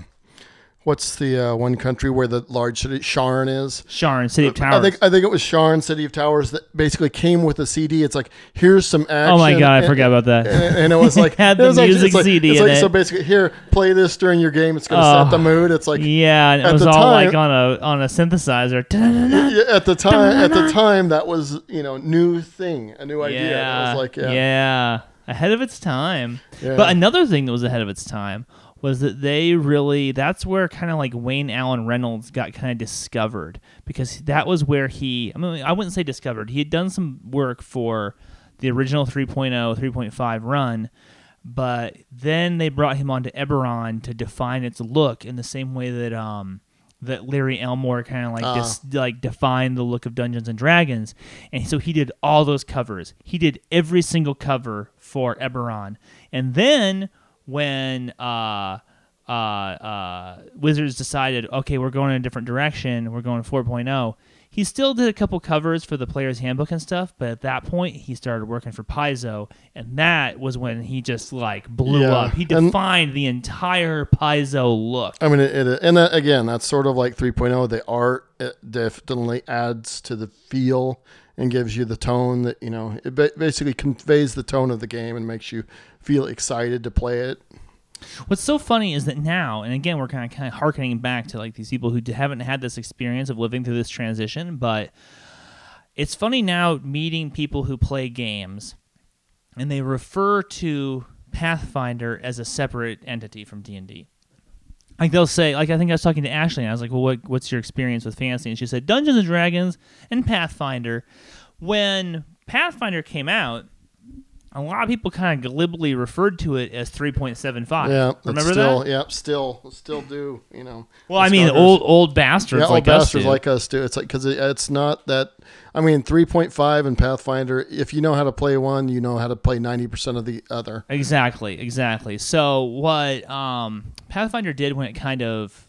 Speaker 2: what's the uh, one country where the large city Sharn is?
Speaker 1: Sharn, City of Towers.
Speaker 2: I think I think it was Sharn, City of Towers, that basically came with a CD. It's like here's some action.
Speaker 1: oh my god, I
Speaker 2: and-
Speaker 1: forgot about that.
Speaker 2: And, and it was like
Speaker 1: Had
Speaker 2: it
Speaker 1: the
Speaker 2: was
Speaker 1: music
Speaker 2: like,
Speaker 1: CD
Speaker 2: it's
Speaker 1: in
Speaker 2: like,
Speaker 1: it.
Speaker 2: So basically, here, play this during your game. It's going to
Speaker 1: Oh.
Speaker 2: set the mood. It's like
Speaker 1: yeah, and it was all
Speaker 2: time-
Speaker 1: like on a on a synthesizer.
Speaker 2: Yeah, at the time, at the time, that was you know new thing, a new idea.
Speaker 1: Yeah,
Speaker 2: It was like yeah,
Speaker 1: yeah, ahead of its time.
Speaker 2: Yeah.
Speaker 1: But another thing that was ahead of its time was that they really that's where kind of like Wayne Allen Reynolds got kind of discovered because that was where he I mean I wouldn't say discovered. He had done some work for the original oh, 3.0 3.5 run but then they brought him onto Eberron to define its look in the same way that um that Larry Elmore kind of like
Speaker 2: Ah.
Speaker 1: dis- like defined the look of Dungeons and Dragons, and so he did all those covers. He did every single cover for Eberron, and then when uh uh uh Wizards decided, okay, we're going in a different direction, we're going 4.0. He still did a couple covers for the player's handbook and stuff, but at that point he started working for Paizo, and that was when he just like blew
Speaker 2: Yeah,
Speaker 1: up. He
Speaker 2: and-
Speaker 1: defined the entire Paizo look.
Speaker 2: I mean, it, it and that, again, that's sort of like 3.0. The art it definitely adds to the feel and gives you the tone that you know. It basically conveys the tone of the game and makes you feel excited to play it.
Speaker 1: What's so funny is that now, and again, we're kind of kind of harkening back to like these people who haven't had this experience of living through this transition, but it's funny now meeting people who play games and they refer to Pathfinder as a separate entity from D and D. Like they'll say, like I think I was talking to Ashley, and I was like, "Well, what, what's your experience with fantasy?" And she said, "Dungeons and Dragons and Pathfinder." When Pathfinder came out, a lot of people kind of glibly referred to it as 3.75.
Speaker 2: Yeah,
Speaker 1: remember
Speaker 2: still,
Speaker 1: that?
Speaker 2: Yep, still, still do. You know.
Speaker 1: Well, I mean,
Speaker 2: starters.
Speaker 1: old old bastards
Speaker 2: yeah,
Speaker 1: like
Speaker 2: old
Speaker 1: us
Speaker 2: bastards
Speaker 1: do.
Speaker 2: like us do. It's like because it, it's not that. I mean, three point five in Pathfinder. If you know how to play one, you know how to play ninety percent of the other.
Speaker 1: Exactly, exactly. So what um, Pathfinder did when it kind of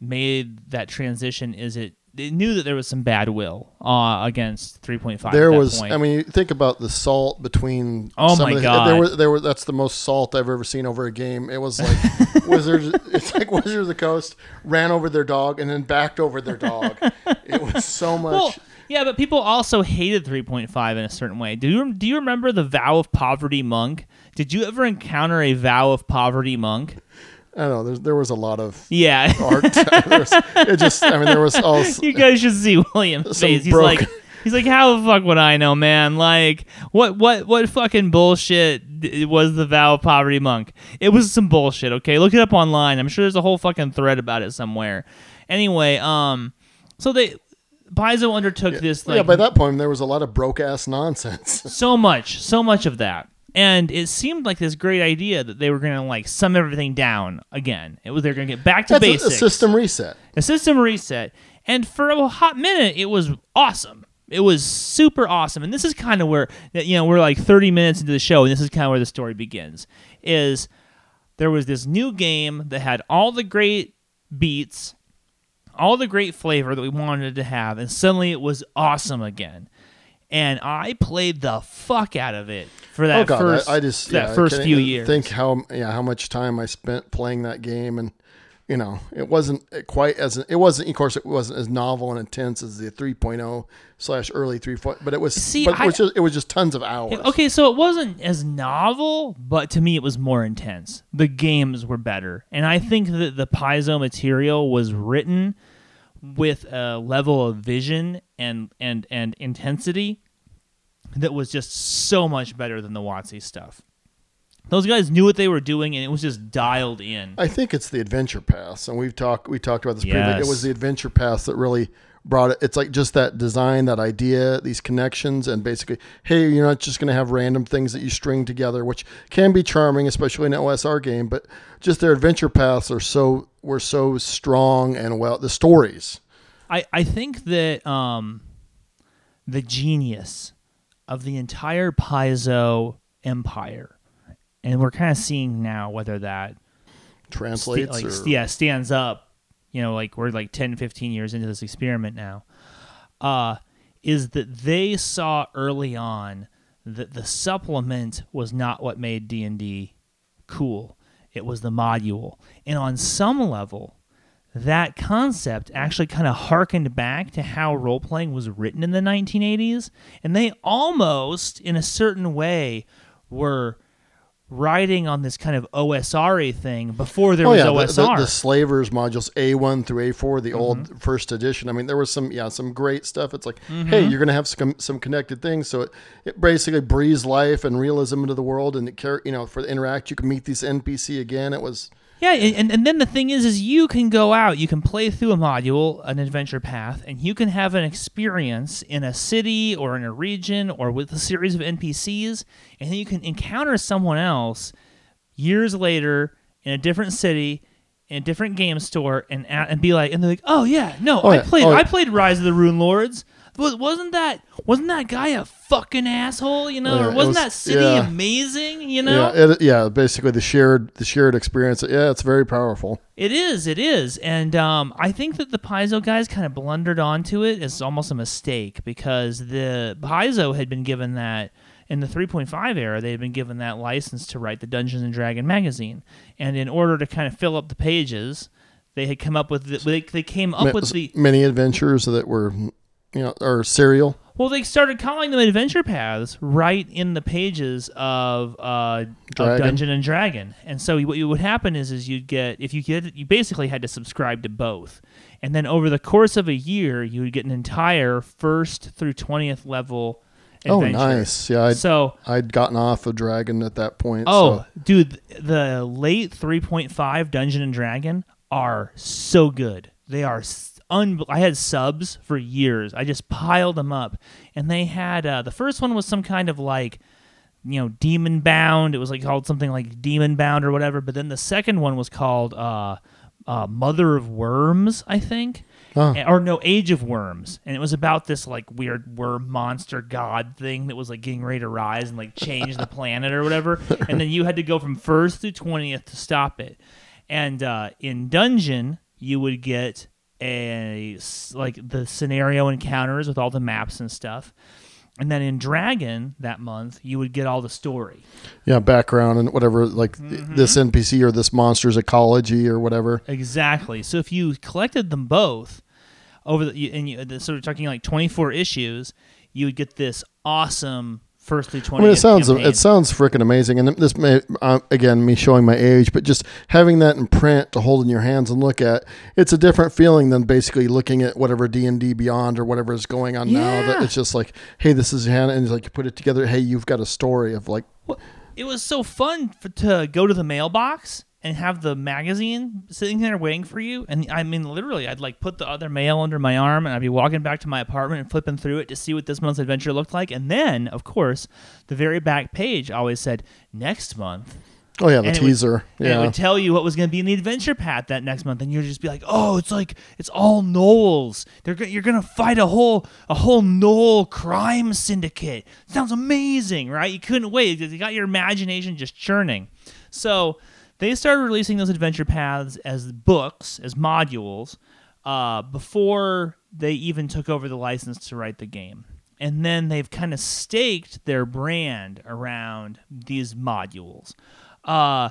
Speaker 1: made that transition is it it knew that there was some bad will uh, against 3.5.
Speaker 2: there was.
Speaker 1: point.
Speaker 2: I mean, you think about the salt between.
Speaker 1: Oh
Speaker 2: some
Speaker 1: my
Speaker 2: of the,
Speaker 1: God.
Speaker 2: There were, there were. That's the most salt I've ever seen over a game. It was like Wizards. It's like Wizards of the Coast ran over their dog and then backed over their dog. it was so much.
Speaker 1: well, yeah, but people also hated 3.5 in a certain way. Do you do you remember the vow of poverty monk? Did you ever encounter a vow of poverty monk?
Speaker 2: I don't know. There's, there was a lot of
Speaker 1: Yeah.
Speaker 2: art. Was- it just. I mean, there was all.
Speaker 1: you guys should see William's face. He's
Speaker 2: broken-
Speaker 1: like, he's like, how the fuck would I know, man? Like, what, what, what fucking bullshit was the vow of poverty monk? It was some bullshit. Okay, look it up online. I'm sure there's a whole fucking thread about it somewhere. Anyway, um, so they, Paizo undertook this like
Speaker 2: yeah, by that point, there was a lot of broke ass nonsense.
Speaker 1: so much, so much of that. And it seemed like this great idea that they were going to like sum everything down again. It was they're going to get back to
Speaker 2: That's a, a system reset.
Speaker 1: a system reset. And for a hot minute, it was awesome. It was super awesome. And this is kind of where, you know, we're like 30 minutes into the show, and this is kind of where the story begins. Is there was this new game that had all the great beats, all the great flavor that we wanted to have, and suddenly it was awesome again. And I played the fuck out of it for that
Speaker 2: oh God,
Speaker 1: first
Speaker 2: I, I just
Speaker 1: that
Speaker 2: yeah,
Speaker 1: first few years.
Speaker 2: Think how yeah how much time I spent playing that game, and you know it wasn't quite as it wasn't of course it wasn't as novel and intense as the 3.0 slash early 3. But it was
Speaker 1: See,
Speaker 2: but it was
Speaker 1: I-
Speaker 2: just it was just tons of hours.
Speaker 1: Okay, so it wasn't as novel, but to me it was more intense. The games were better. And I think that the Paizo material was written with a level of vision and and and intensity that was just so much better than the WotC stuff. Those guys knew what they were doing and it was just dialed in.
Speaker 2: I think it's the adventure paths, and we've talked we talked about this previously. It was the adventure paths that really brought it. It's like just that design, that idea, these connections, and basically, hey, you're not just going to have random things that you string together, which can be charming, especially in an OSR game. But just their adventure paths are so were so strong and well. The stories,
Speaker 1: I, I think that um, the genius of the entire Paizo empire, and we're kind of seeing now whether that
Speaker 2: translates
Speaker 1: sta- like,
Speaker 2: or
Speaker 1: yeah stands up you know like we're like 10 15 years into this experiment now. Uh is that they saw early on that the supplement was not what made D&D cool. It was the module. And on some level that concept actually kind of harkened back to how role playing was written in the 1980s and they almost in a certain way were riding on this kind of OSRA thing before there
Speaker 2: Oh
Speaker 1: was
Speaker 2: yeah, the,
Speaker 1: OSR.
Speaker 2: the, the slavers modules A one through A four, the
Speaker 1: Mm-hmm.
Speaker 2: old first edition. I mean, there was some yeah some great stuff. It's like,
Speaker 1: Mm-hmm.
Speaker 2: hey, you're gonna have some some connected things, so it, it basically breathes life and realism into the world, and it you know for the interact, you can meet these NPC again. It was
Speaker 1: yeah, and, and- then the thing is, is you can go out, you can play through a module, an adventure path, and you can have an experience in a city or in a region or with a series of NPCs, and then you can encounter someone else years later in a different city. In a different game store and and be like and they're like oh yeah no
Speaker 2: Oh,
Speaker 1: I
Speaker 2: yeah.
Speaker 1: played
Speaker 2: Oh.
Speaker 1: I played Rise of the Rune Lords was, wasn't that wasn't that guy a fucking asshole you know
Speaker 2: Yeah,
Speaker 1: or wasn't
Speaker 2: was-
Speaker 1: that city
Speaker 2: yeah.
Speaker 1: amazing you know
Speaker 2: yeah it, yeah basically the shared the shared experience. Yeah, it's very powerful.
Speaker 1: It is, it is, and um, I think that the Paizo guys kind of blundered onto it It's almost a mistake because the Paizo had been given that in the 3.5 era. They had been given that license to write the Dungeons and Dragon magazine, and in order to kind of fill up the pages, they had come up with the, they, they came up
Speaker 2: Ma-
Speaker 1: with the
Speaker 2: many adventures that were you know or serial.
Speaker 1: well they started calling them adventure paths right in the pages of uh, of. Dungeon and Dragon. And so what would happen is is you'd get if you get you basically had to subscribe to both. And then over the course of a year, you would get an entire first through 20th level
Speaker 2: Oh, nice. Yeah, I'd,
Speaker 1: So,
Speaker 2: I'd gotten off of Dragon at that point.
Speaker 1: oh,
Speaker 2: so-
Speaker 1: dude, the late 3.5 Dungeon and Dragon are so good. They are s- un- I had subs for years. I just piled them up. And they had uh, the first one was some kind of like you know, Demon Bound. It was like called something like Demon Bound or whatever. But then the second one was called uh, uh, Mother of Worms, I think.
Speaker 2: Huh.
Speaker 1: Or no, Age of Worms, and it was about this like weird worm monster god thing that was like getting ready to rise and like change the planet or whatever. And then you had to go from first through twentieth to stop it. And uh, in Dungeon, you would get a like the scenario encounters with all the maps and stuff. And then in Dragon that month, you would get all the story.
Speaker 2: yeah, background and whatever, like
Speaker 1: Mm-hmm.
Speaker 2: this NPC or this monster's ecology or whatever.
Speaker 1: Exactly. So if you collected them both over the, you- and you, so we're talking like 24 issues, you would get this awesome first through 20.
Speaker 2: I mean, it sounds
Speaker 1: campaign.
Speaker 2: it sounds freaking amazing, and this may uh, again me showing my age, but just having that in print to hold in your hands and look at, it's a different feeling than basically looking at whatever D and D Beyond or whatever is going on now. That it's just like, hey, this is hand, and it's like you put it together. Hey, you've got a story of like,
Speaker 1: Well, it was so fun for, to go to the mailbox and have the magazine sitting there waiting for you. And I mean, literally, I'd like put the other mail under my arm and I'd be walking back to my apartment and flipping through it to see what this month's adventure looked like. And then, of course, the very back page always said, next month.
Speaker 2: oh yeah, the
Speaker 1: And it would-
Speaker 2: teaser,
Speaker 1: And it
Speaker 2: yeah.
Speaker 1: would tell you what was going to be in the adventure path that next month, and you'd just be like, "Oh, it's like it's all gnolls. They're go- you're going to fight a whole a whole gnoll crime syndicate. Sounds amazing, right? You couldn't wait because you got your imagination just churning. So they started releasing those adventure paths as books, as modules, uh, before they even took over the license to write the game. And then they've kind of staked their brand around these modules. Uh,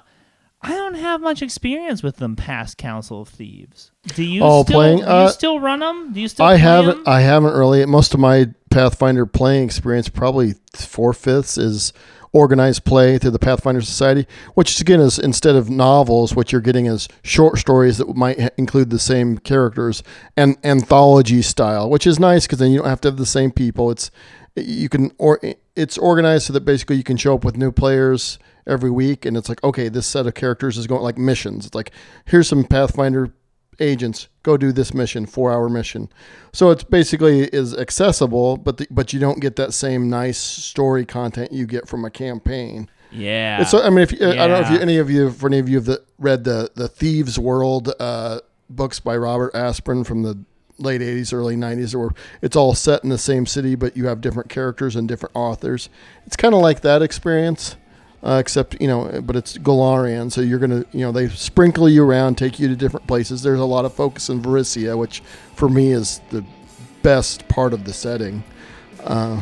Speaker 1: I don't have much experience with them past Council of Thieves. Do you
Speaker 2: Oh,
Speaker 1: still
Speaker 2: playing,
Speaker 1: do
Speaker 2: uh,
Speaker 1: you still run them? Do you still
Speaker 2: I haven't.
Speaker 1: 'em?
Speaker 2: I haven't really. Most of my Pathfinder playing experience, probably four fifths, is organized play through the Pathfinder Society, which again is instead of novels, what you're getting is short stories that might include the same characters and anthology style, which is nice because then you don't have to have the same people. It's you can or it's organized so that basically you can show up with new players every week, and it's like okay, this set of characters is going like missions. It's like here's some Pathfinder agents go do this mission four hour mission. So it's basically is accessible but the, but you don't get that same nice story content you get from a campaign.
Speaker 1: Yeah.
Speaker 2: It's- so i mean if you, i don't know if you, any of you for any of you have the, read the the thieves world uh, books by robert asprin from the late 80s early 90s where it's all set in the same city but you have different characters and different authors. It's kind of like that experience uh, except you know but it's Golarion so you're gonna you know they sprinkle you around take you to different places there's a lot of focus in Varisia which for me is the best part of the setting uh,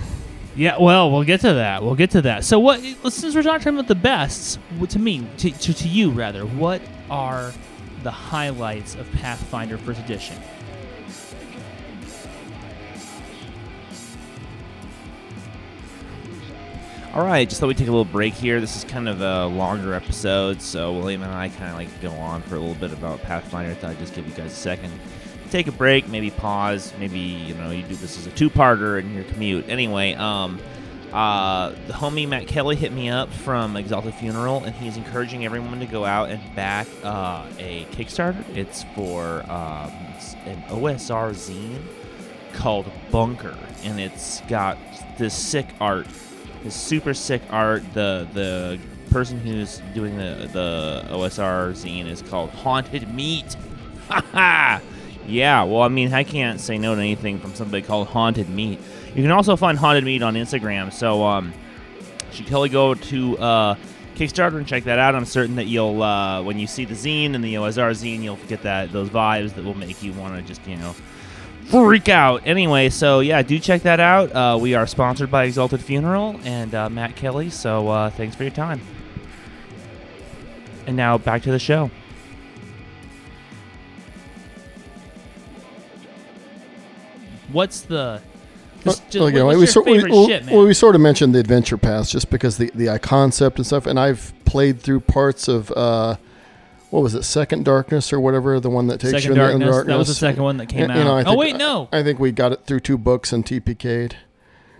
Speaker 1: Yeah, well, we'll get to that. We'll get to that. So, what? Since we're talking about the what- to me, to, to, to you rather, what are the highlights of Pathfinder First Edition?
Speaker 3: All right, just thought we'd take a little break here. This is kind of a longer episode, so William and I kind of like to go on for a little bit about Pathfinder. Thought I'd just give you guys a second, take a break, maybe pause, maybe you know you do this as a two-parter in your commute. Anyway, um, uh, the homie Matt Kelly hit me up from Exalted Funeral, and he's encouraging everyone to go out and back uh, a Kickstarter. It's for um, an OSR zine called Bunker, and it's got this sick art, this super sick art. The the person who's doing the the OSR zine is called Haunted Meat. Yeah, well, I mean, I can't say no to anything from somebody called Haunted Meat. You can also find Haunted Meat on Instagram, so um, should totally go to uh, Kickstarter and check that out. I'm certain that you'll, uh, when you see the zine and the OSR zine, you'll get that those vibes that will make you want to just, you know, freak out. Anyway, so yeah, do check that out. Uh, we are sponsored by Exalted Funeral and uh, Matt Kelly. So uh, thanks for your time. And now back to the show.
Speaker 1: What's the just, just,
Speaker 2: again,
Speaker 1: what's
Speaker 2: we, sort- we-
Speaker 1: shit, man?
Speaker 2: well, we sort of mentioned the adventure paths just because the the concept and stuff, and I've played through parts of uh, what was it, Second Darkness or whatever, the one that takes
Speaker 1: Second
Speaker 2: you in the
Speaker 1: Darkness.
Speaker 2: darkness.
Speaker 1: That was the second one that came
Speaker 2: And,
Speaker 1: out.
Speaker 2: you know, I
Speaker 1: oh wait, no.
Speaker 2: I think we got it through two books and TPK'd. It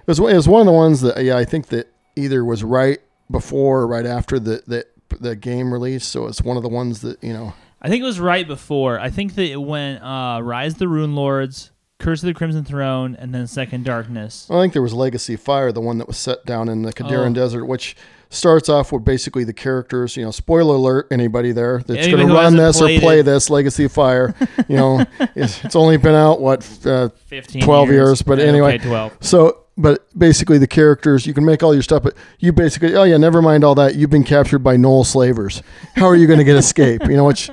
Speaker 2: was, it was one of the ones that yeah I think that either was right before or right after the the, the game release. So it's one of the ones that you know.
Speaker 1: I think it was right before. I think that it went uh, Rise of the Rune Lords, Curse of the Crimson Throne, and then Second Darkness.
Speaker 2: I think there was Legacy Fire, the one that was set down in the Kadiran
Speaker 1: Oh.
Speaker 2: Desert, which starts off with basically the characters. You know, spoiler alert, anybody there that's going to run this or play
Speaker 1: it.
Speaker 2: this Legacy Fire, you know, it's, it's only been out what uh,
Speaker 1: 15
Speaker 2: 12 years, but
Speaker 1: Yeah,
Speaker 2: anyway.
Speaker 1: Okay, 12.
Speaker 2: So, but basically, the characters you can make all your stuff, but you basically, oh yeah, never mind all that. You've been captured by Gnoll slavers. How are you going to get escape? You know, which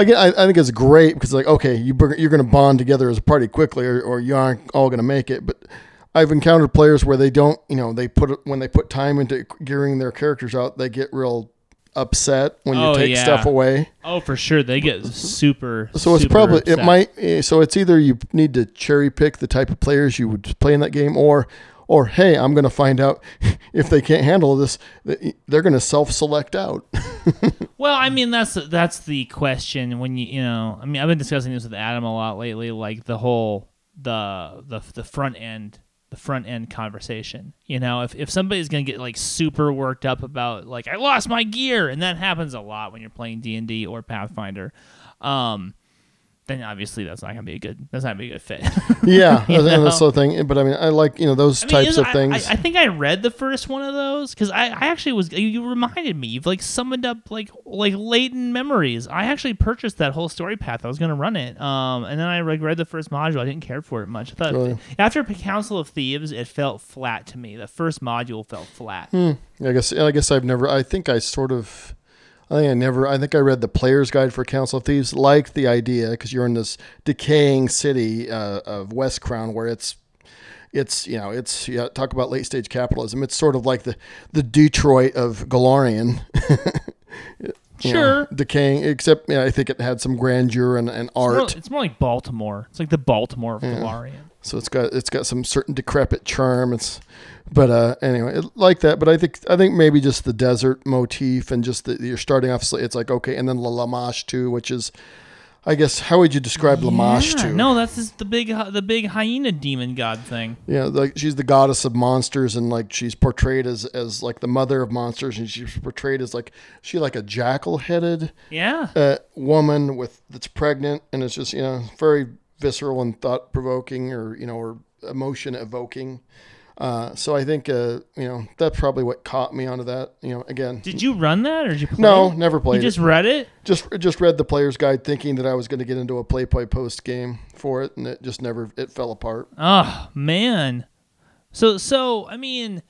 Speaker 2: again, I, I think it's great because like, okay, you bring, you're going to bond together as a party quickly, or, or you aren't all going to make it. But I've encountered players where they don't, you know, they put when they put time into gearing their characters out, they get real upset when you
Speaker 1: Oh,
Speaker 2: take
Speaker 1: yeah.
Speaker 2: stuff away.
Speaker 1: Oh, for sure. They get super.
Speaker 2: So it's
Speaker 1: super
Speaker 2: probably
Speaker 1: upset.
Speaker 2: it might eh, so it's either you need to cherry pick the type of players you would play in that game or or hey, I'm going to find out if they can't handle this they're going to self-select out.
Speaker 1: Well, I mean that's that's the question when you you know I mean I've been discussing this with Adam a lot lately, like the whole the the the front end the front end conversation. You know, if if somebody's gonna get like super worked up about like I lost my gear, and that happens a lot when you're playing D and D or Pathfinder, um, then obviously that's not gonna be a good that's not gonna be a good fit.
Speaker 2: yeah,
Speaker 1: You know?
Speaker 2: that's the thing, but I mean I like, you know, those
Speaker 1: I mean,
Speaker 2: types of
Speaker 1: I-
Speaker 2: things.
Speaker 1: I, I think I read the first one of those because I, I actually was. You, you reminded me. You've like summoned up like like latent memories. I actually purchased that whole story path. I was gonna run it. Um, and then I like read the first module. I didn't care for it much. I thought
Speaker 2: Really?
Speaker 1: after Council of Thieves, it felt flat to me. The first module felt flat.
Speaker 2: Hmm. I guess I guess I've never I think I sort of I think I never I think I read the player's guide for Council of Thieves liked the idea because you're in this decaying city uh, of West Crown where it's it's you know it's yeah, talk about late stage capitalism it's sort of like the the Detroit of Golarion You know,
Speaker 1: Sure.
Speaker 2: decaying except yeah, I think it had some grandeur and, and
Speaker 1: It's more,
Speaker 2: art
Speaker 1: it's more like Baltimore. It's like the Baltimore of Golarion.
Speaker 2: so it's got it's got some certain decrepit charm. It's but uh anyway, like that. But I think I think maybe just the desert motif and just that you're starting off. It's like okay, and then La Lamashtu, which is, I guess, how would you describe Lamash
Speaker 1: Yeah,
Speaker 2: too?
Speaker 1: No, that's just the big the big hyena demon god thing.
Speaker 2: Yeah, like she's the goddess of monsters, and like she's portrayed as as like the mother of monsters, and she's portrayed as like she like a jackal headed
Speaker 1: Yeah.
Speaker 2: uh, woman with that's pregnant, and it's just you know very visceral and thought provoking, or you know, or emotion evoking. Uh, so I think uh, you know that's probably what caught me onto that. You know, again,
Speaker 1: Did you run that or did you play
Speaker 2: no,
Speaker 1: it?
Speaker 2: never
Speaker 1: You just
Speaker 2: it.
Speaker 1: read it?
Speaker 2: Just just read the player's guide, thinking that I was going to get into a play play post game for it, and it just never it fell apart.
Speaker 1: Oh man. So so I mean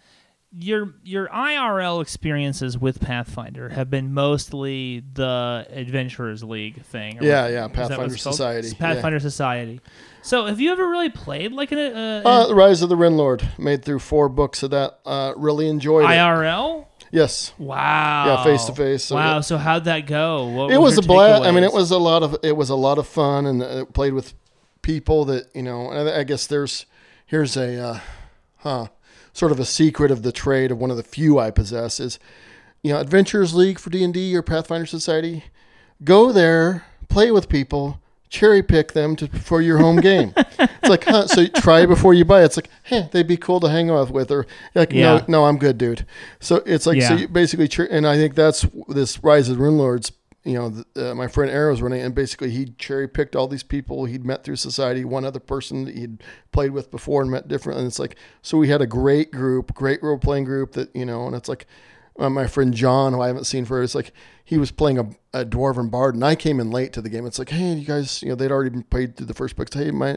Speaker 1: your your IRL experiences with Pathfinder have been mostly the Adventurers League thing. or
Speaker 2: Yeah,
Speaker 1: what-
Speaker 2: yeah,
Speaker 1: is that what
Speaker 2: Pathfinder? Society,
Speaker 1: Pathfinder Society. So have you ever really played like an uh,
Speaker 2: Uh, the Rise of the Rune Lord made through four books of that. Uh, really enjoyed it.
Speaker 1: IRL?
Speaker 2: Yes,
Speaker 1: Wow.
Speaker 2: Yeah, face to face, so
Speaker 1: Wow. So how'd that go? What
Speaker 2: it was a blast. I mean, it was a lot of it was a lot of fun, and uh, played with people that you know. I I guess there's here's a uh, huh sort of a secret of the trade of one of the few I possess is you know Adventurers League for D and D or Pathfinder Society. Go there, play with people. Cherry pick them to, for your home game. it's like, huh? So you try before you buy. It's like, hey, they'd be cool to hang out with, or like,
Speaker 1: Yeah.
Speaker 2: no, no, I'm good, dude. So it's like, so you basically, and I think that's this Rise of the Rune Lords you know, the, uh, my friend Aaron was running, and basically he cherry picked all these people he'd met through society. One other person that he'd played with before and met different, and it's like so we had a great group, great role playing group that you know, and it's like my friend John, who I haven't seen for, it's like he was playing a, a dwarven bard, and I came in late to the game. It's like, hey, you guys, you know, they'd already been played through the first book. Hey, my,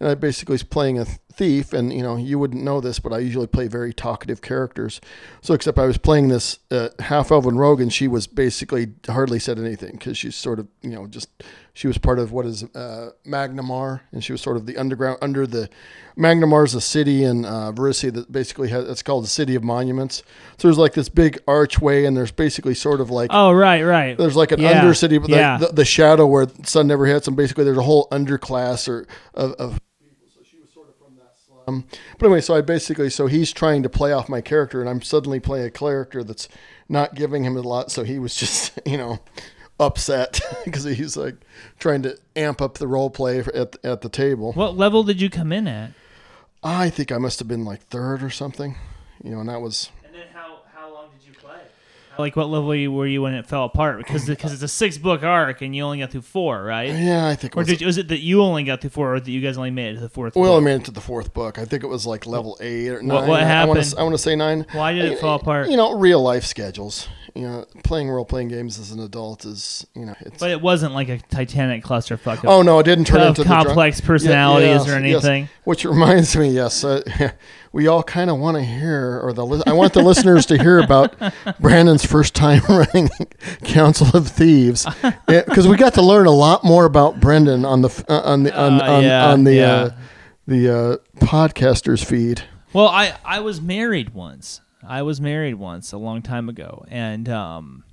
Speaker 2: and I basically was playing a thief, and you know, you wouldn't know this, but I usually play very talkative characters. So, except I was playing this uh, half elven rogue, and she was basically hardly said anything because she's sort of, you know, just she was part of what is uh, Magnimar, and she was sort of the underground under the Magnimar is a city in uh, Varisia that basically has it's called the City of Monuments. So there's like this big archway, and there's basically sort of like
Speaker 1: Oh, right, right.
Speaker 2: there's like an
Speaker 1: Yeah,
Speaker 2: undercity, but
Speaker 1: yeah.
Speaker 2: like the, the shadow where the sun never hits, and basically there's a whole underclass or of, of people. So she was sort of from that slum. But anyway, so I basically so he's trying to play off my character, and I'm suddenly playing a character that's not giving him a lot. So he was just you know upset because he's like trying to amp up the role play at at the table.
Speaker 1: What level did you come in at?
Speaker 2: I think I must have been like third or something. You know, and that was
Speaker 1: And then how how long did you play? Like what level were you when it fell apart? Because because it's a six book arc and you only got through four, right?
Speaker 2: yeah, I think it
Speaker 1: Or
Speaker 2: was.
Speaker 1: did you, was it that you only got through four, or that you guys only made it to the fourth?
Speaker 2: we
Speaker 1: book?
Speaker 2: only made it to the fourth book. I think it was like level eight or nine.
Speaker 1: What- what
Speaker 2: I want
Speaker 1: happened?
Speaker 2: to. I want to say nine.
Speaker 1: Why did it fall apart?
Speaker 2: You know, real life schedules. You know, playing role playing games as an adult is you know it's.
Speaker 1: But it wasn't like a Titanic clusterfuck. Of,
Speaker 2: oh no, it didn't turn into
Speaker 1: complex
Speaker 2: Yeah,
Speaker 1: personalities
Speaker 2: yes,
Speaker 1: or
Speaker 2: yes.
Speaker 1: anything.
Speaker 2: Which reminds me, yes, uh, we all kind of want to hear, or the li- I want the listeners to hear about Brandon's first time running Council of Thieves, because we got to learn a lot more about Brendan on the uh, on the on,
Speaker 1: Uh,
Speaker 2: on,
Speaker 1: yeah,
Speaker 2: on the
Speaker 1: yeah.
Speaker 2: uh, the uh, podcasters feed.
Speaker 1: Well, I I was married once. I was married once a long time ago, and um,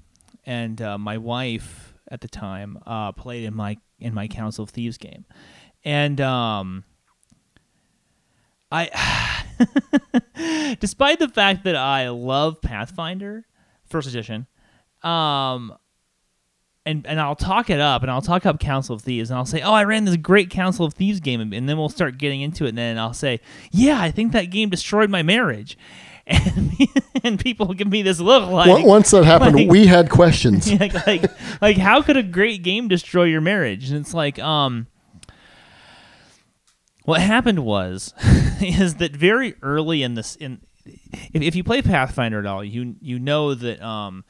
Speaker 1: and uh, my wife at the time uh, played in my in my Council of Thieves game, and um, I, despite the fact that I love Pathfinder, first edition, um, and and I'll talk it up and I'll talk up Council of Thieves and I'll say, "Oh, I ran this great Council of Thieves game," and then we'll start getting into it, and then I'll say, "Yeah, I think that game destroyed my marriage," and and people give me this look like,
Speaker 2: Once- Once that happened,
Speaker 1: like-
Speaker 2: we had questions.
Speaker 1: like, like like how could a great game destroy your marriage? And it's like, um, what happened was is that very early in this in if, if you play Pathfinder at all, you you know that um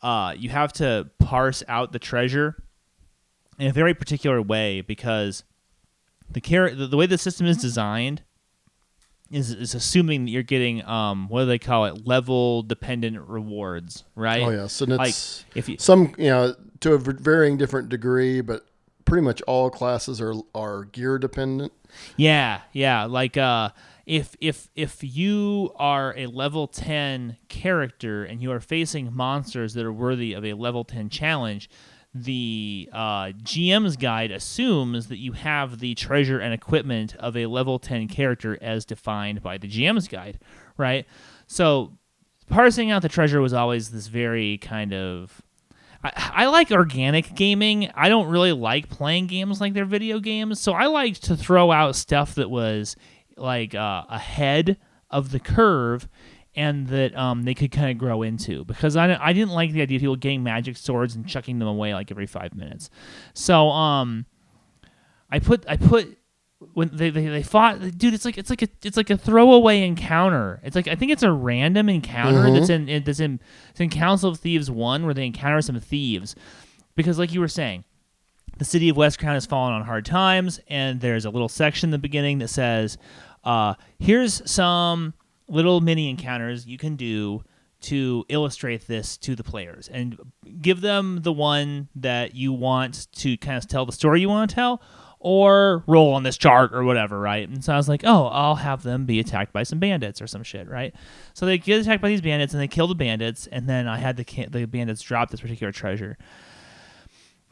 Speaker 1: uh you have to parse out the treasure in a very particular way because the char- the, the way the system is designed is is assuming that you're getting um what do they call it? Level dependent rewards right?
Speaker 2: Oh yes, and
Speaker 1: like
Speaker 2: it's
Speaker 1: if you
Speaker 2: some you know to a varying different degree, but pretty much all classes are are gear dependent.
Speaker 1: Yeah, yeah. Like uh if if if you are a level 10 character and you are facing monsters that are worthy of a level 10 challenge, the uh, GM's guide assumes that you have the treasure and equipment of a level 10 character as defined by the GM's guide, right? So parsing out the treasure was always this very kind of I, I like organic gaming. I don't really like playing games like they're video games. So I liked to throw out stuff that was like uh, ahead of the curve and that um, they could kind of grow into because I, I didn't like the idea of people getting magic swords and chucking them away like every five minutes. So um, I put I put when they, they, they fought dude it's like it's like a it's like a throwaway encounter. It's like i think it's a random encounter that's in in- that's in it's in council of thieves 1 where they encounter some thieves. Because like you were saying the city of west crown has fallen on hard times and there's a little section in the beginning that says uh, here's some little mini encounters you can do to illustrate this to the players. And give them the one that you want to kind of tell the story you want to tell or roll on this chart or whatever, right? And so I was like, oh, I'll have them be attacked by some bandits or some shit, right? So they get attacked by these bandits and they kill the bandits, and then I had the the bandits drop this particular treasure.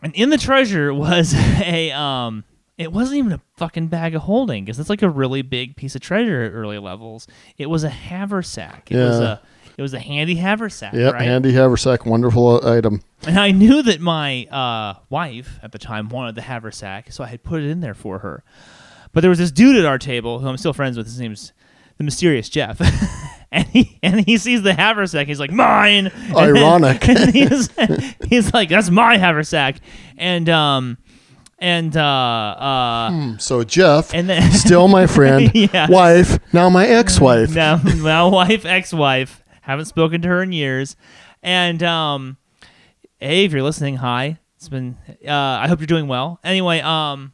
Speaker 1: And in the treasure was a um it wasn't even a fucking bag of holding because it's like a really big piece of treasure at early levels. It was a haversack. It was
Speaker 2: Yeah.
Speaker 1: a it was a handy haversack,
Speaker 2: Yep,
Speaker 1: right?
Speaker 2: handy haversack, wonderful item.
Speaker 1: And I knew that my uh, wife at the time wanted the haversack, so I had put it in there for her. But there was this dude at our table who I'm still friends with. His name's the mysterious Jeff, and he and he sees the haversack. He's like, "Mine." And then-
Speaker 2: Ironic.
Speaker 1: and he's, he's like, "That's my haversack," and um, and uh, uh,
Speaker 2: So Jeff,
Speaker 1: and then
Speaker 2: still my friend,
Speaker 1: Yes.
Speaker 2: wife, now my ex-wife.
Speaker 1: now, now wife, ex-wife. Haven't spoken to her in years, and um, hey, if you're listening, hi. It's been. Uh, I hope you're doing well. Anyway, um,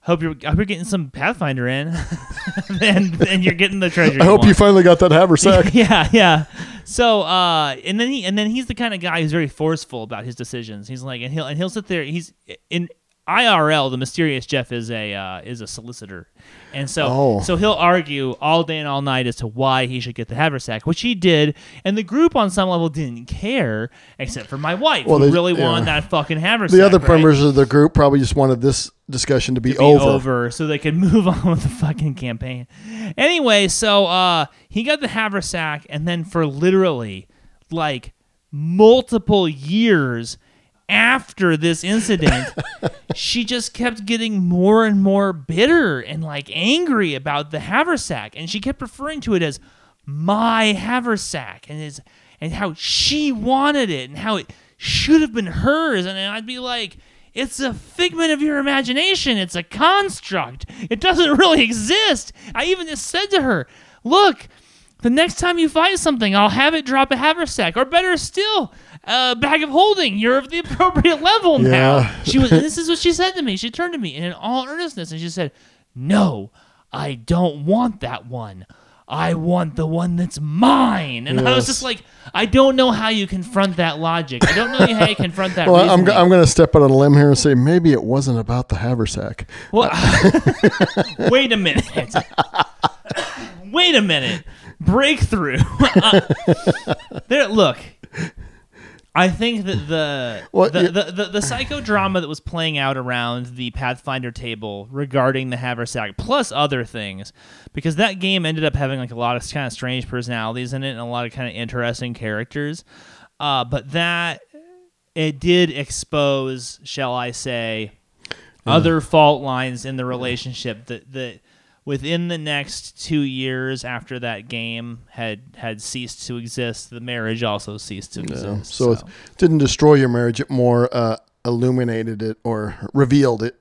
Speaker 1: hope you're. I hope you're getting some Pathfinder in, and and you're getting the treasure.
Speaker 2: I hope you
Speaker 1: want.
Speaker 2: finally got that haversack.
Speaker 1: yeah, yeah. So, uh, and then he and then he's the kind of guy who's very forceful about his decisions. He's like, and he'll and he'll sit there. He's in IRL. The mysterious Jeff is a uh, is a solicitor, and so
Speaker 2: Oh.
Speaker 1: so he'll argue all day and all night as to why he should get the haversack, which he did. And the group on some level didn't care, except for my wife,
Speaker 2: Well,
Speaker 1: who
Speaker 2: they-
Speaker 1: really
Speaker 2: yeah.
Speaker 1: wanted that fucking haversack.
Speaker 2: The other
Speaker 1: right?
Speaker 2: members of the group probably just wanted this discussion to be,
Speaker 1: be
Speaker 2: over.
Speaker 1: over. so they could move on with the fucking campaign. Anyway, so uh he got the haversack and then for literally like multiple years after this incident, she just kept getting more and more bitter and like angry about the haversack, and she kept referring to it as my haversack, and is and how she wanted it, and how it should have been hers, and I'd be like. It's a figment of your imagination. It's a construct. It doesn't really exist. I even just said to her, Look, the next time you find something, I'll have it drop a haversack, or better still, a bag of holding. You're of the appropriate level now.
Speaker 2: Yeah.
Speaker 1: She was. This is what she said to me. She turned to me and in all earnestness, and she said, "No, I don't want that one. I want the one that's mine." And I was just like, I don't know how you confront that logic. I don't know how you confront that.
Speaker 2: Well, I'm, I'm going to step out on a limb here and say maybe it wasn't about the haversack.
Speaker 1: Well, wait a minute. wait a minute. Breakthrough. Uh, there, look. I think that the
Speaker 2: Well,
Speaker 1: the,
Speaker 2: you-
Speaker 1: the, the the psychodrama that was playing out around the Pathfinder table regarding the haversack, plus other things, because that game ended up having like a lot of kind of strange personalities in it and a lot of kind of interesting characters. Uh, but that it did expose, shall I say, other fault lines in the relationship that that within the next two years after that game had had ceased to exist, the marriage also ceased to
Speaker 2: Yeah.
Speaker 1: exist.
Speaker 2: So, it didn't destroy your marriage; it more uh, illuminated it or revealed it.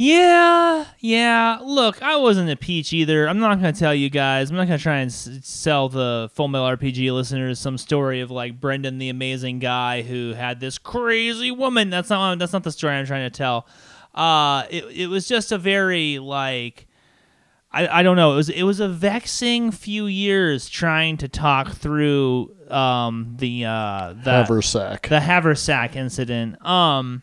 Speaker 1: Yeah, yeah. Look, I wasn't a peach either. I'm not going to tell you guys. I'm not going to try and s- sell the Full Metal RPG listeners some story of like Brendan, the amazing guy who had this crazy woman. That's not. That's not the story I'm trying to tell. Uh, it it was just a very like. I, I don't know. It was it was a vexing few years trying to talk through um the uh the
Speaker 2: Haversack.
Speaker 1: the haversack incident. Um,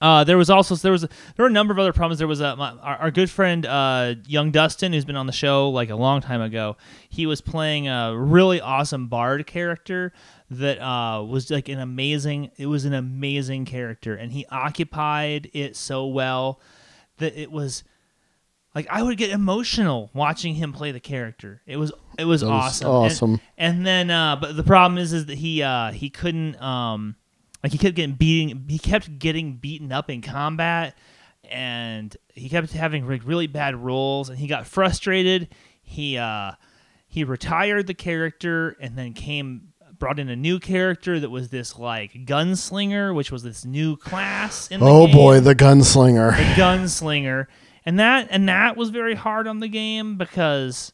Speaker 1: uh, there was also there was there were a number of other problems. There was a my, our, our good friend uh, Young Dustin, who's been on the show like a long time ago. He was playing a really awesome bard character that uh, was like an amazing. It was an amazing character, and he occupied it so well that it was like I would get emotional watching him play the character. It was it was
Speaker 2: was
Speaker 1: awesome. And-
Speaker 2: awesome.
Speaker 1: And, then uh but the problem is is that he uh he couldn't um like he kept getting beating he kept getting beaten up in combat and he kept having like really bad rolls and he got frustrated. He uh he retired the character and then came brought in a new character that was this like gunslinger, which was this new class in the
Speaker 2: Oh
Speaker 1: game
Speaker 2: boy, the gunslinger.
Speaker 1: the gunslinger, and that and that was very hard on the game because.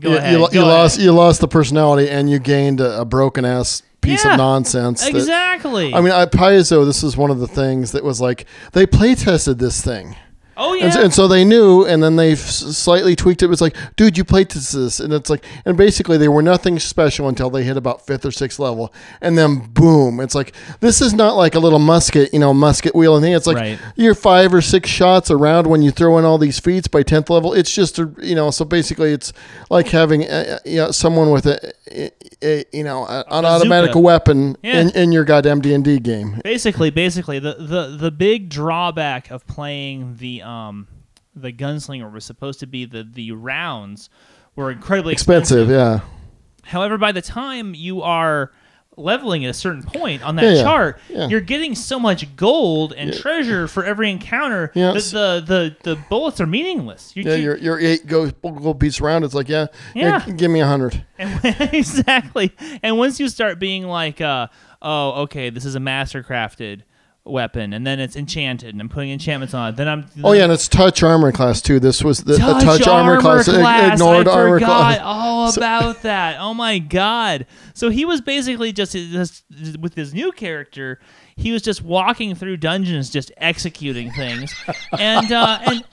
Speaker 1: Go
Speaker 2: you,
Speaker 1: ahead.
Speaker 2: you,
Speaker 1: go
Speaker 2: you
Speaker 1: ahead.
Speaker 2: lost you lost the personality and you gained a, a broken ass piece
Speaker 1: Yeah,
Speaker 2: of nonsense. that-
Speaker 1: Exactly.
Speaker 2: I mean, I, Paizo, this is one of the things that was like they play tested this thing.
Speaker 1: Oh yeah.
Speaker 2: And, and so they knew, and then they slightly tweaked it. It was like, dude, you played this, and it's like, and basically they were nothing special until they hit about fifth or sixth level, and then boom, it's like this is not like a little musket, you know, musket wheel and thing. It's like
Speaker 1: Right.
Speaker 2: you're five or six shots around when you throw in all these feats by tenth level. It's just a, you know, so basically it's like having uh, you know, someone with a, a, a you know a, an automatic weapon
Speaker 1: Yeah.
Speaker 2: in, in your goddamn D and D game.
Speaker 1: basically, basically, the, the the big drawback of playing the um the gunslinger was supposed to be the the rounds were incredibly
Speaker 2: Expensive, yeah.
Speaker 1: However, by the time you are leveling at a certain point on that
Speaker 2: Yeah, yeah,
Speaker 1: chart,
Speaker 2: yeah.
Speaker 1: you're getting so much gold and treasure for every encounter
Speaker 2: Yeah,
Speaker 1: that the, the, the bullets are meaningless. You,
Speaker 2: Yeah,
Speaker 1: you-
Speaker 2: your your eight go go piece round. It's like, yeah, yeah, give me a hundred.
Speaker 1: Exactly. And once you start being like, uh, oh, okay, this is a master crafted weapon, and then it's enchanted, and I'm putting enchantments on it. Then I'm
Speaker 2: Oh yeah, and it's touch armor class too. This was the
Speaker 1: touch,
Speaker 2: touch armor, class. ig- Ignored
Speaker 1: I
Speaker 2: armor
Speaker 1: forgot
Speaker 2: class.
Speaker 1: all about that. Oh my god! So he was basically just, just with his new character. He was just walking through dungeons, just executing things, and uh, and.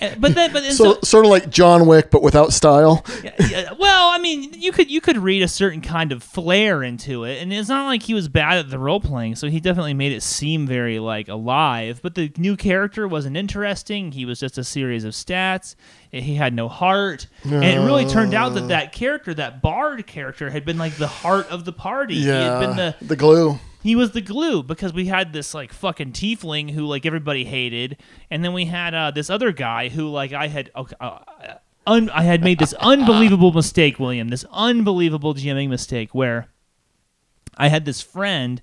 Speaker 1: And- But then, but and
Speaker 2: So, sort of like John Wick, but without style.
Speaker 1: Yeah, yeah, well, I mean, you could you could read a certain kind of flair into it, and it's not like he was bad at the role playing, so he definitely made it seem very like alive. But the new character wasn't interesting. He was just a series of stats. Eh, he had no heart, and it really turned out that that character, that bard character, had been like the heart of the party. he had been the
Speaker 2: the glue.
Speaker 1: He was the glue because we had this like fucking tiefling who like everybody hated, and then we had uh, this other guy who like I had okay, uh, un- I had made this unbelievable mistake, William, this unbelievable GMing mistake where I had this friend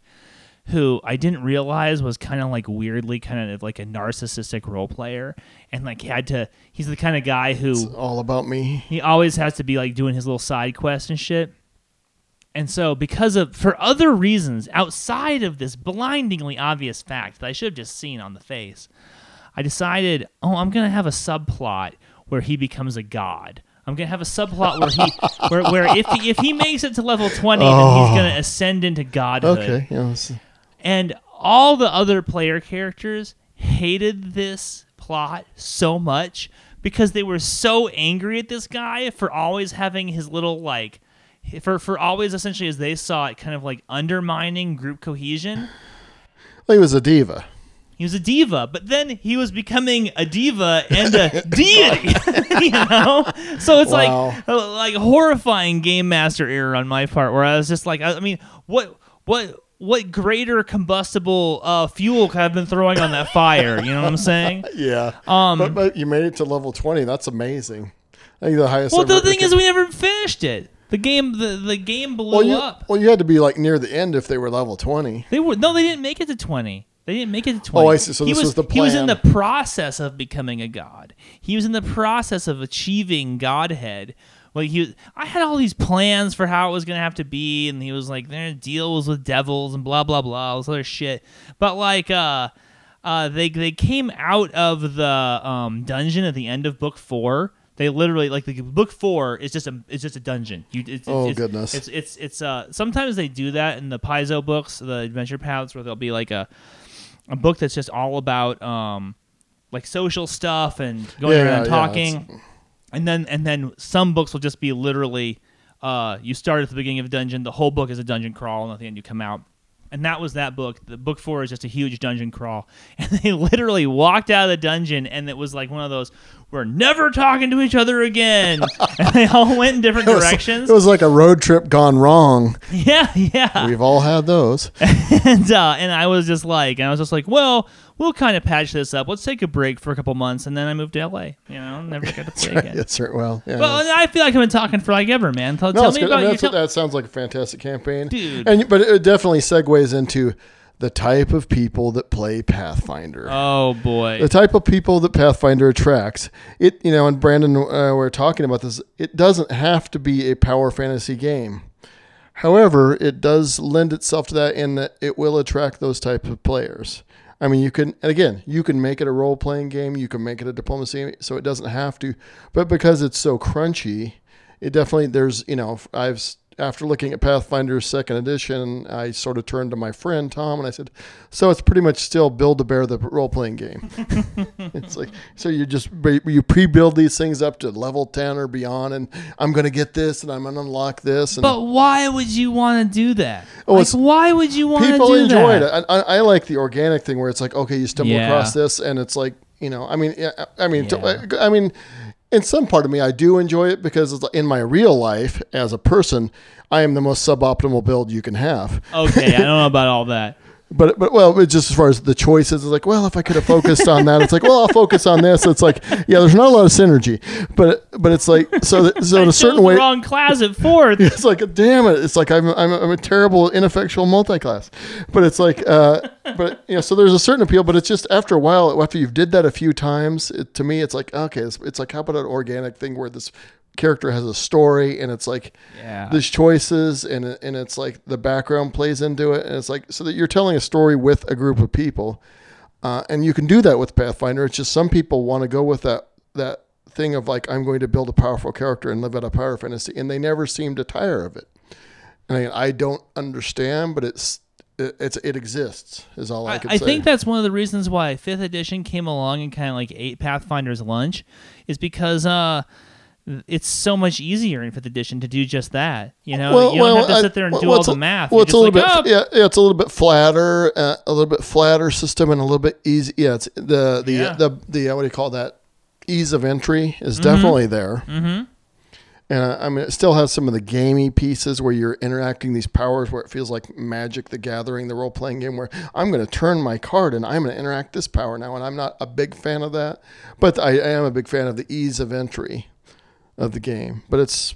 Speaker 1: who I didn't realize was kind of like weirdly kind of like a narcissistic role player and like had to he's the kind of guy who
Speaker 2: It's all about me.
Speaker 1: he always has to be like doing his little side quest and shit. And so, because of for other reasons outside of this blindingly obvious fact that I should have just seen on the face, I decided, oh, I'm gonna have a subplot where he becomes a god. I'm gonna have a subplot where he, where, where if he, if he makes it to level 20, then he's oh. gonna ascend into godhood.
Speaker 2: Okay. Yeah,
Speaker 1: And all the other player characters hated this plot so much because they were so angry at this guy for always having his little like for for always essentially as they saw it kind of like undermining group cohesion.
Speaker 2: Well, he was a diva.
Speaker 1: He was a diva, but then he was becoming a diva and a deity, you know. So it's
Speaker 2: Wow.
Speaker 1: like like horrifying game master error on my part, where I was just like, I, I mean, what what what greater combustible uh, fuel could I have been throwing on that fire? You know what I'm saying?
Speaker 2: Yeah.
Speaker 1: Um,
Speaker 2: but, but you made it to level 20. That's amazing. I think the highest.
Speaker 1: well, the thing is, we never finished it. The game, the the game blew
Speaker 2: well, you,
Speaker 1: up.
Speaker 2: well, you had to be like near the end if they were level 20.
Speaker 1: They were no, they didn't make it to twenty. They didn't make it to twenty.
Speaker 2: Oh, I see. So
Speaker 1: he
Speaker 2: this
Speaker 1: was,
Speaker 2: was the
Speaker 1: He was in the process of becoming a god. He was in the process of achieving godhead. Like he, was, I had all these plans for how it was gonna have to be, and he was like, "Their deal was with devils and blah blah blah, all this other shit." But like, uh, uh, they they came out of the um, dungeon at the end of book four. They literally like the book four is just a it's just a dungeon. You, it's,
Speaker 2: Oh,
Speaker 1: it's,
Speaker 2: goodness.
Speaker 1: It's it's it's uh sometimes they do that in the Paizo books, the adventure paths, where there'll be like a a book that's just all about um like social stuff and going
Speaker 2: Yeah,
Speaker 1: around
Speaker 2: yeah,
Speaker 1: talking, and then and then some books will just be literally uh you start at the beginning of a dungeon, the whole book is a dungeon crawl, and at the end you come out. And that was that book. The book four is just a huge dungeon crawl, and they literally walked out of the dungeon, and it was like one of those, "We're never talking to each other again," and they all went in different
Speaker 2: It was,
Speaker 1: directions.
Speaker 2: it was like a road trip gone wrong.
Speaker 1: yeah, yeah.
Speaker 2: We've all had those.
Speaker 1: and uh, and I was just like, and I was just like, well, we'll kind of patch this up. Let's take a break for a couple months, and then I moved to LA. You know, never got to play again.
Speaker 2: yes, sir. Well, yeah.
Speaker 1: Well. I feel like I've been talking for like ever, man. Tell,
Speaker 2: no,
Speaker 1: tell me
Speaker 2: good. I
Speaker 1: about
Speaker 2: mean,
Speaker 1: your
Speaker 2: that's,
Speaker 1: tell-
Speaker 2: that sounds like a fantastic campaign,
Speaker 1: Dude.
Speaker 2: And but it definitely segues into the type of people that play Pathfinder.
Speaker 1: Oh boy.
Speaker 2: the type of people that Pathfinder attracts. It, you know, and Brandon, uh, we're talking about this. It doesn't have to be a power fantasy game. However, it does lend itself to that in that it will attract those type of players. I mean, you can, and again, you can make it a role playing game. You can make it a diplomacy, so it doesn't have to. But because it's so crunchy, it definitely there's, you know, I've after looking at Pathfinder Second Edition, I sort of turned to my friend Tom and I said, "So it's pretty much still Build a Bear the role playing game." it's like so you just you pre-build these things up to level 10 or beyond and i'm going to get this and i'm going to unlock this and
Speaker 1: but why would you want to do that?
Speaker 2: Oh,
Speaker 1: like,
Speaker 2: it's-
Speaker 1: why would you want to
Speaker 2: people
Speaker 1: do
Speaker 2: enjoy
Speaker 1: that?
Speaker 2: it I, I, I like the organic thing where it's like okay you stumble
Speaker 1: Yeah.
Speaker 2: across this and it's like you know i mean i mean
Speaker 1: Yeah.
Speaker 2: i mean in some part of me i do enjoy it because in my real life as a person i am the most suboptimal build you can have
Speaker 1: Okay, I don't know about all that.
Speaker 2: but but well, but just as far as the choices, it's like, well, if I could have focused on that, it's like, well, I'll focus on this. It's like, yeah, there's not a lot of synergy, but but it's like so that, so in a certain way,
Speaker 1: wrong class at fourth.
Speaker 2: it's like, damn it, it's like I'm I'm, I'm a terrible ineffectual multi-class, but it's like, uh, but you know, so there's a certain appeal, but it's just after a while, after you've did that a few times, it, to me, it's like, okay, it's, it's like how about an organic thing where this character has a story and it's like
Speaker 1: Yeah.
Speaker 2: there's choices and and it's like the background plays into it. And it's like so that you're telling a story with a group of people uh, and you can do that with pathfinder. It's just some people want to go with that that thing of like i'm going to build a powerful character and live out a power fantasy and they never seem to tire of it. And I, I don't understand but it's it, it's it exists is all i,
Speaker 1: I,
Speaker 2: can
Speaker 1: I
Speaker 2: say.
Speaker 1: I think that's one of the reasons why fifth edition came along and kind of like ate Pathfinder's lunch, is because uh, it's so much easier in fifth edition to do just that. You know, you don't have to sit there and do
Speaker 2: well,
Speaker 1: all
Speaker 2: it's
Speaker 1: the math.
Speaker 2: Well, it's a little
Speaker 1: like,
Speaker 2: bit,
Speaker 1: "Oh,
Speaker 2: yeah, yeah, it's a little bit flatter, uh, a little bit flatter system, and a little bit easy. Yeah, it's the the
Speaker 1: Yeah.
Speaker 2: the the uh, what do you call that? Ease of entry is definitely there.
Speaker 1: Mm-hmm.
Speaker 2: And uh, I mean, it still has some of the gamey pieces where you're interacting these powers, where it feels like Magic: The Gathering, the role playing game, where I'm going to turn my card and I'm going to interact this power now, and I'm not a big fan of that, but I, I am a big fan of the ease of entry of the game. But it's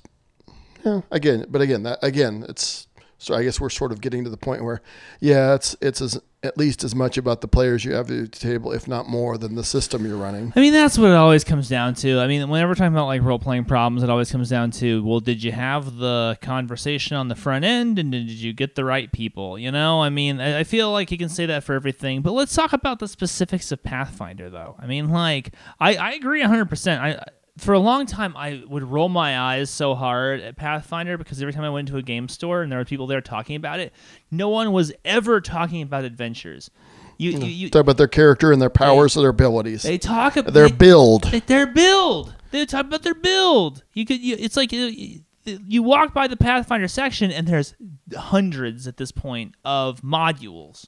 Speaker 2: yeah, again, but again, that again, it's so I guess we're sort of getting to the point where, yeah, it's it's as at least as much about the players you have at the table, if not more, than the system you're running.
Speaker 1: I mean, that's what it always comes down to. I mean, whenever we're talking about like role playing problems, it always comes down to, well, did you have the conversation on the front end and did you get the right people? You know, I mean, I feel like you can say that for everything, but let's talk about the specifics of Pathfinder, though. I mean, like, I, I agree 100%. I, for a long time, I would roll my eyes so hard at Pathfinder because every time I went to a game store and there were people there talking about it, no one was ever talking about adventures. You, hmm. you, you
Speaker 2: Talk about their character and their powers and their abilities,
Speaker 1: they talk about
Speaker 2: their
Speaker 1: they-
Speaker 2: build.
Speaker 1: they- their build. They talk about their build. You could. You, it's like you, you walk by the Pathfinder section, and there's hundreds at this point of modules.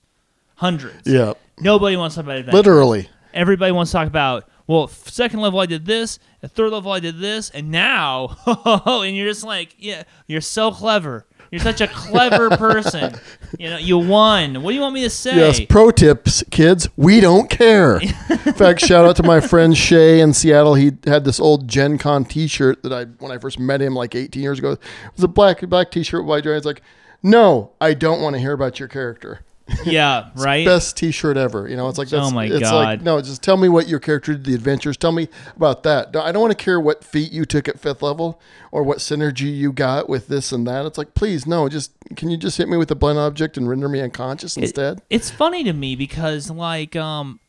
Speaker 1: Hundreds.
Speaker 2: Yeah,
Speaker 1: Nobody wants to talk about adventure.
Speaker 2: literally.
Speaker 1: Everybody wants to talk about. Well, second level I did this. At third level I did this, and now, oh, and you're just like, yeah, you're so clever. You're such a clever person. You know, you won. What do you want me to say?
Speaker 2: Yes, pro tips, kids. We don't care. In fact, shout out to my friend Shay in Seattle. He had this old Gen Con T-shirt that I, when I first met him like 18 years ago, it was a black black T-shirt with white drawings. Like, no, I don't want to hear about your character.
Speaker 1: Yeah, right.
Speaker 2: Best T-shirt ever. You know, it's like that's,
Speaker 1: Oh my
Speaker 2: it's
Speaker 1: God.
Speaker 2: like no, just tell me what your character did, the adventures. Tell me about that. I don't want to care what feat you took at fifth level or what synergy you got with this and that. It's like, please, no, just can you just hit me with a blunt object and render me unconscious instead?
Speaker 1: it's funny to me because like um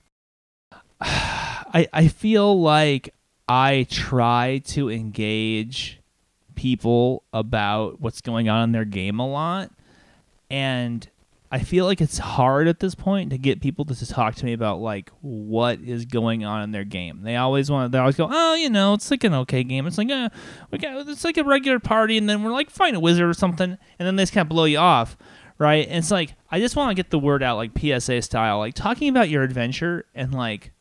Speaker 1: I I feel like I try to engage people about what's going on in their game a lot and I feel like it's hard at this point to get people to, talk to me about like what is going on in their game. They always want they always go, "Oh, you know, it's like an okay game. It's like uh, we got it's like a regular party and then we're like find a wizard or something." And then they just kind of blow you off, right? And it's like I just want to get the word out like PSA style, like talking about your adventure and like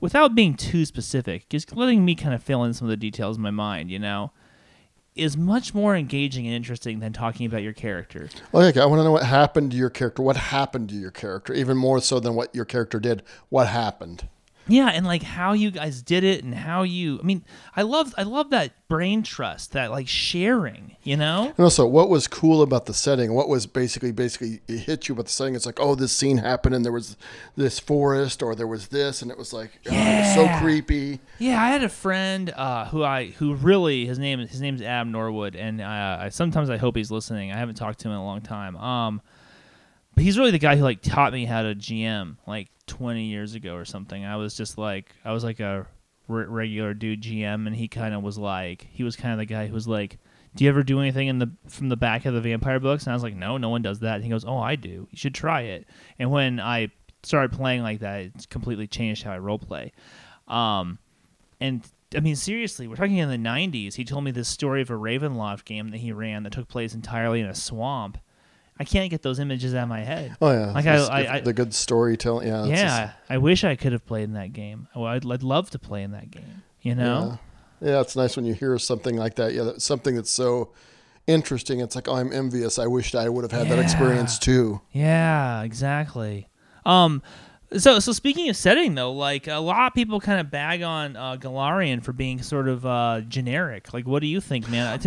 Speaker 1: without being too specific, just letting me kind of fill in some of the details in my mind, you know, is much more engaging and interesting than talking about your character.
Speaker 2: Okay, I want to know what happened to your character. What happened to your character? Even more so than what your character did. What happened?
Speaker 1: Yeah, and like how you guys did it and how you I mean, I love I love that brain trust, that like sharing, you know?
Speaker 2: And also, what was cool about the setting? What was basically basically it hit you about the setting? It's like, oh, this scene happened, and there was this forest, or there was this, and it was like, oh, it was so creepy.
Speaker 1: Yeah, I had a friend uh, who I who really his name his name's Adam Norwood, and uh, I sometimes I hope he's listening. I haven't talked to him in a long time. Um, but he's really the guy who like taught me how to GM like 20 years ago or something. I was just like I was like a re- regular dude GM, and he kind of was like he was kind of the guy who was like. Do you ever do anything in the from the back of the vampire books? And I was like, no, no one does that. And he goes, oh, I do. You should try it. And when I started playing like that, it's completely changed how I role play. Um, and I mean, seriously, we're talking in the 90s. He told me this story of a Ravenloft game that he ran that took place entirely in a swamp. I can't get those images out of my head.
Speaker 2: Oh yeah,
Speaker 1: Like, I-
Speaker 2: It's-
Speaker 1: I- I-
Speaker 2: the good storytelling. Yeah,
Speaker 1: yeah, I wish I could have played in that game. Well, I'd, I'd love to play in that game. You know?
Speaker 2: yeah. yeah, it's nice when you hear something like that. Yeah, that's something that's so interesting. It's like, oh, I'm envious. I wished I would have had that experience too.
Speaker 1: Yeah, exactly. Um, so so speaking of setting though, like a lot of people kind of bag on uh, Golarion for being sort of uh, generic. Like, what do you think, man? Is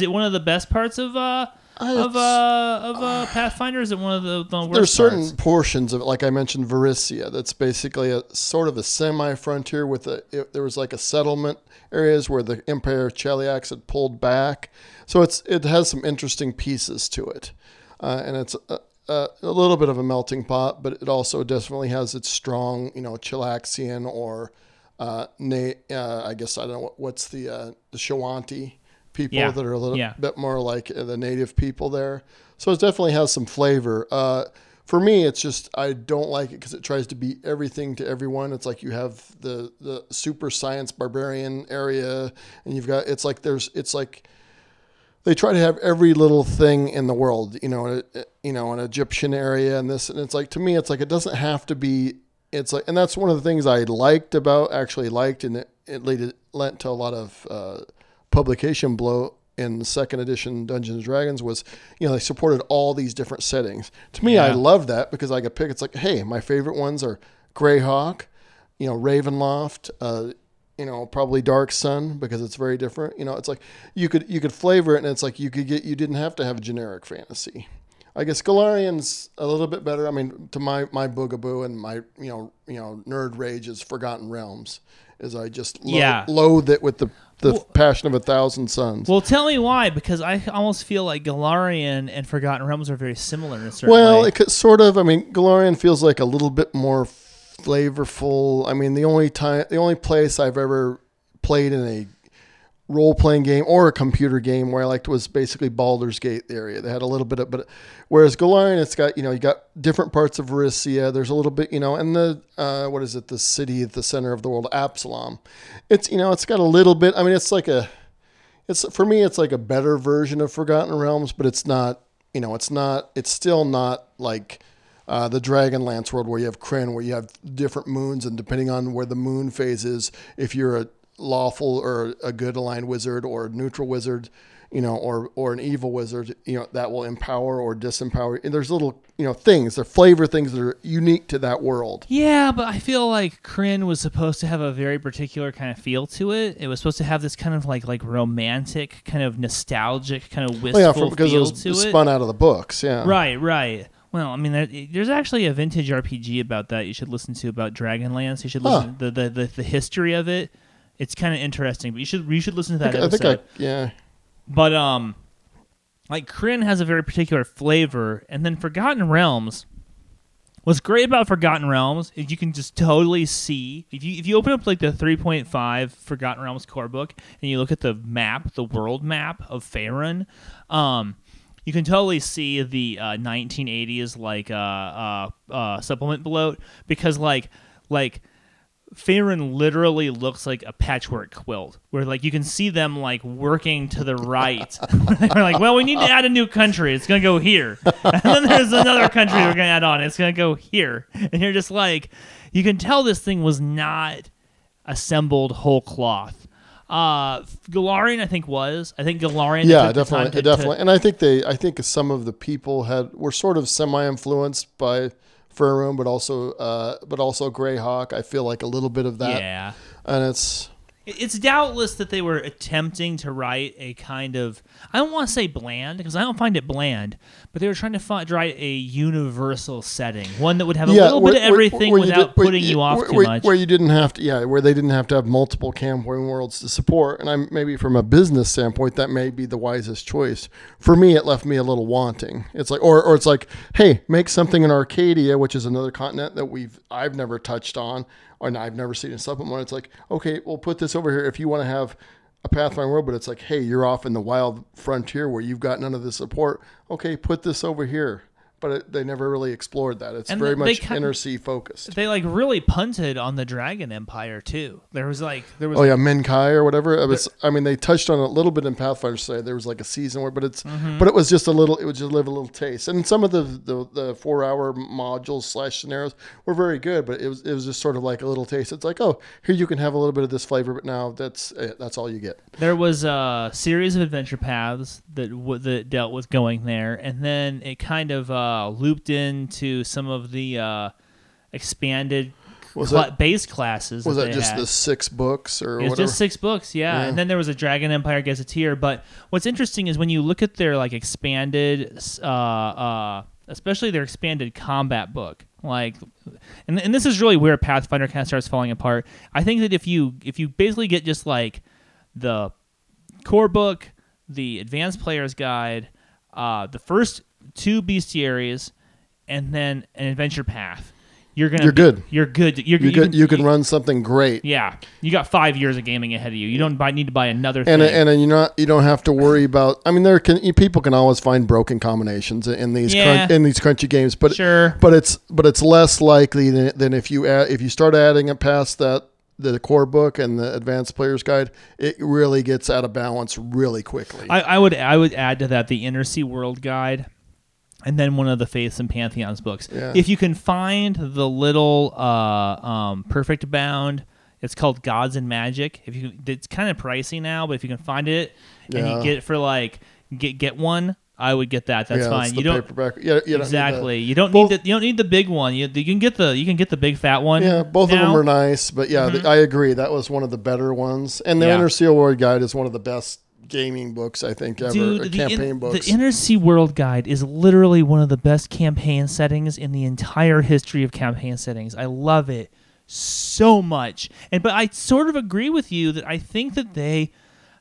Speaker 1: it it one of the best parts of uh
Speaker 2: I-
Speaker 1: of uh of uh Pathfinder? Is it one of the, the worst
Speaker 2: There's certain
Speaker 1: parts?
Speaker 2: portions of it, like I mentioned, Varisia. That's basically a sort of a semi-frontier with a. It, there was like a settlement areas where the Empire of Cheliax had pulled back, so it's it has some interesting pieces to it, uh, and it's a, a, a little bit of a melting pot, but it also definitely has its strong, you know, Chelaxian or, uh, na- uh, I guess I don't know what, what's the uh, the Shoanti people
Speaker 1: Yeah.
Speaker 2: that are a little
Speaker 1: Yeah.
Speaker 2: bit more like the native people there. So it definitely has some flavor. Uh, for me, it's just I don't like it because it tries to be everything to everyone. It's like you have the the super science barbarian area, and you've got it's like there's it's like they try to have every little thing in the world, you know, you know, an Egyptian area and this, and it's like to me, it's like it doesn't have to be. It's like, and that's one of the things I liked about actually liked, and it it led, lent to a lot of uh, publication blow in the second edition Dungeons and Dragons was, you know, they supported all these different settings. To me, I love that because I could pick. It's like, hey, my favorite ones are Greyhawk, you know, Ravenloft, uh, you know, probably Dark Sun because it's very different. You know, it's like you could you could flavor it, and it's like you could get you didn't have to have a generic fantasy. I guess Golarion's a little bit better. I mean, to my my boogaboo and my you know you know nerd rage is Forgotten Realms, is I just lo-
Speaker 1: Yeah.
Speaker 2: loathe it with the the
Speaker 1: Well-
Speaker 2: passion of a thousand suns.
Speaker 1: Well, tell me why, because I almost feel like Golarion and Forgotten Realms are very similar in a certain way.
Speaker 2: Well,
Speaker 1: way.
Speaker 2: it could sort of. I mean, Golarion feels like a little bit more flavorful. I mean, the only time, the only place I've ever played in a role playing game or a computer game where I liked was basically Baldur's Gate area. They had a little bit of, but whereas Golarion, it's got you know you got different parts of Varisia. There's a little bit you know, and the uh, what is it? The city at the center of the world, Absalom. It's you know, it's got a little bit. I mean, it's like a it's for me it's like a better version of Forgotten Realms, but it's not you know it's not it's still not like uh, the Dragonlance world where you have Krynn, where you have different moons, and depending on where the moon phase is, if you're a lawful or a good aligned wizard or a neutral wizard, you know, or or an evil wizard, you know, that will empower or disempower. And there's little you know things, they're flavor things that are unique to that world.
Speaker 1: Yeah, but I feel like Krynn was supposed to have a very particular kind of feel to it. It was supposed to have this kind of like like romantic, kind of nostalgic, kind of oh, wistful
Speaker 2: Well, yeah, for, because it
Speaker 1: feel
Speaker 2: was
Speaker 1: to it.
Speaker 2: spun out of the books. Yeah,
Speaker 1: Right, right. Well, I mean, there's actually a vintage RPG about that you should listen to about Dragonlance. You should
Speaker 2: Huh.
Speaker 1: listen to the, the, the the history of it. It's kind of interesting, but you should you should listen to
Speaker 2: I
Speaker 1: that
Speaker 2: I
Speaker 1: episode.
Speaker 2: think I yeah.
Speaker 1: But um, like Krynn has a very particular flavor, and then Forgotten Realms. What's great about Forgotten Realms is you can just totally see if you if you open up like the 3.5 Forgotten Realms core book and you look at the map, the world map of Faerun, um, you can totally see the uh, 1980s like uh, uh, uh, supplement bloat because like like Faerun literally looks like a patchwork quilt, where like you can see them like working to the right. They're like, well, we need to add a new country. It's gonna go here, and then there's another country we're gonna add on. It's gonna go here, and you're just like, you can tell this thing was not assembled whole cloth. Uh, Golarion, I think was. I think Golarion.
Speaker 2: yeah,
Speaker 1: took the time
Speaker 2: definitely,
Speaker 1: to- to-
Speaker 2: definitely. and I think they, I think some of the people had were sort of semi-influenced by Faerun, but also, uh, but also Greyhawk. I feel like a little bit of that,
Speaker 1: yeah.
Speaker 2: and it's
Speaker 1: It's doubtless that they were attempting to write a kind of I don't want to say bland because I don't find it bland, but they were trying to find, write a universal setting, one that would have a little
Speaker 2: where-
Speaker 1: bit of everything
Speaker 2: where you
Speaker 1: without
Speaker 2: did-
Speaker 1: putting you off
Speaker 2: where,
Speaker 1: too
Speaker 2: where-
Speaker 1: much.
Speaker 2: Where you didn't have to, yeah, where they didn't have to have multiple campaign worlds to support. And I'm maybe from a business standpoint, that may be the wisest choice. For me, it left me a little wanting. It's like, or, or it's like, hey, make something in Arcadia, which is another continent that we've I've never touched on, or I've never seen a supplement. One. It's like, okay, we'll put this over here if you want to have a Pathfinder world, but it's like, hey, you're off in the wild frontier where you've got none of the support. Okay, put this over here. But it, they never really explored that. It's
Speaker 1: And
Speaker 2: very much
Speaker 1: kind-
Speaker 2: inner sea focused.
Speaker 1: they like really punted on the Dragon Empire too. There was like there was
Speaker 2: Oh yeah, Minkai or whatever. It was. I mean, they touched on it a little bit in Pathfinder. Say there was like a season where, but it's,
Speaker 1: Mm-hmm.
Speaker 2: but it was just a little. It would just live a little taste. And some of the the, the four hour modules slash scenarios were very good, but it was it was just sort of like a little taste. It's like, oh, here you can have a little bit of this flavor, but now that's it. That's all you get.
Speaker 1: There was a series of adventure paths that w- that dealt with going there, and then it kind of uh, looped into some of the uh, expanded
Speaker 2: Was
Speaker 1: cla-
Speaker 2: that-
Speaker 1: base classes.
Speaker 2: Was
Speaker 1: that
Speaker 2: that just
Speaker 1: had.
Speaker 2: the six books or
Speaker 1: It's
Speaker 2: whatever?
Speaker 1: just six books, yeah.
Speaker 2: Yeah.
Speaker 1: And then there was a Dragon Empire Gazetteer. But what's interesting is when you look at their like expanded, uh, uh, especially their expanded combat book, like, and and this is really where Pathfinder kind of starts falling apart. I think that if you if you basically get just like the core book, the advanced player's guide, uh, the first two bestiaries, and then an adventure path. You're gonna
Speaker 2: You're
Speaker 1: be-
Speaker 2: good.
Speaker 1: You're good. You're
Speaker 2: you
Speaker 1: you
Speaker 2: can you can run something great.
Speaker 1: yeah, you got five years of gaming ahead of you. You don't buy, need to buy another
Speaker 2: and
Speaker 1: thing.
Speaker 2: and then you're not you don't have to worry about. I mean, there can people can always find broken combinations in these
Speaker 1: Yeah.
Speaker 2: crunch, in these crunchy games, but
Speaker 1: sure,
Speaker 2: but it's but it's less likely than, than if you add, if you start adding it past that the core book and the advanced player's guide, it really gets out of balance really quickly.
Speaker 1: I, I would I would add to that the Inner Sea World Guide, and then one of the Faiths and Pantheons books.
Speaker 2: Yeah.
Speaker 1: If you can find the little uh, um, Perfect Bound, it's called Gods and Magic. If you, it's kind of pricey now, but if you can find it and
Speaker 2: Yeah.
Speaker 1: you get it for like get get one, I would get that. That's
Speaker 2: yeah,
Speaker 1: fine. You don't.
Speaker 2: Yeah, you don't need
Speaker 1: Exactly. You don't
Speaker 2: Both-
Speaker 1: need the you don't need the big one. You, you can get the you can get the big fat one.
Speaker 2: yeah, both of them are nice, but yeah, the, I agree. That was one of the better ones, and the
Speaker 1: Yeah.
Speaker 2: Inner Sea World Guide is one of the best gaming books I think ever.
Speaker 1: Dude, the,
Speaker 2: campaign
Speaker 1: in-
Speaker 2: books.
Speaker 1: the Inner Sea World Guide is literally one of the best campaign settings in the entire history of campaign settings. I love it so much. And but I sort of agree with you that I think that they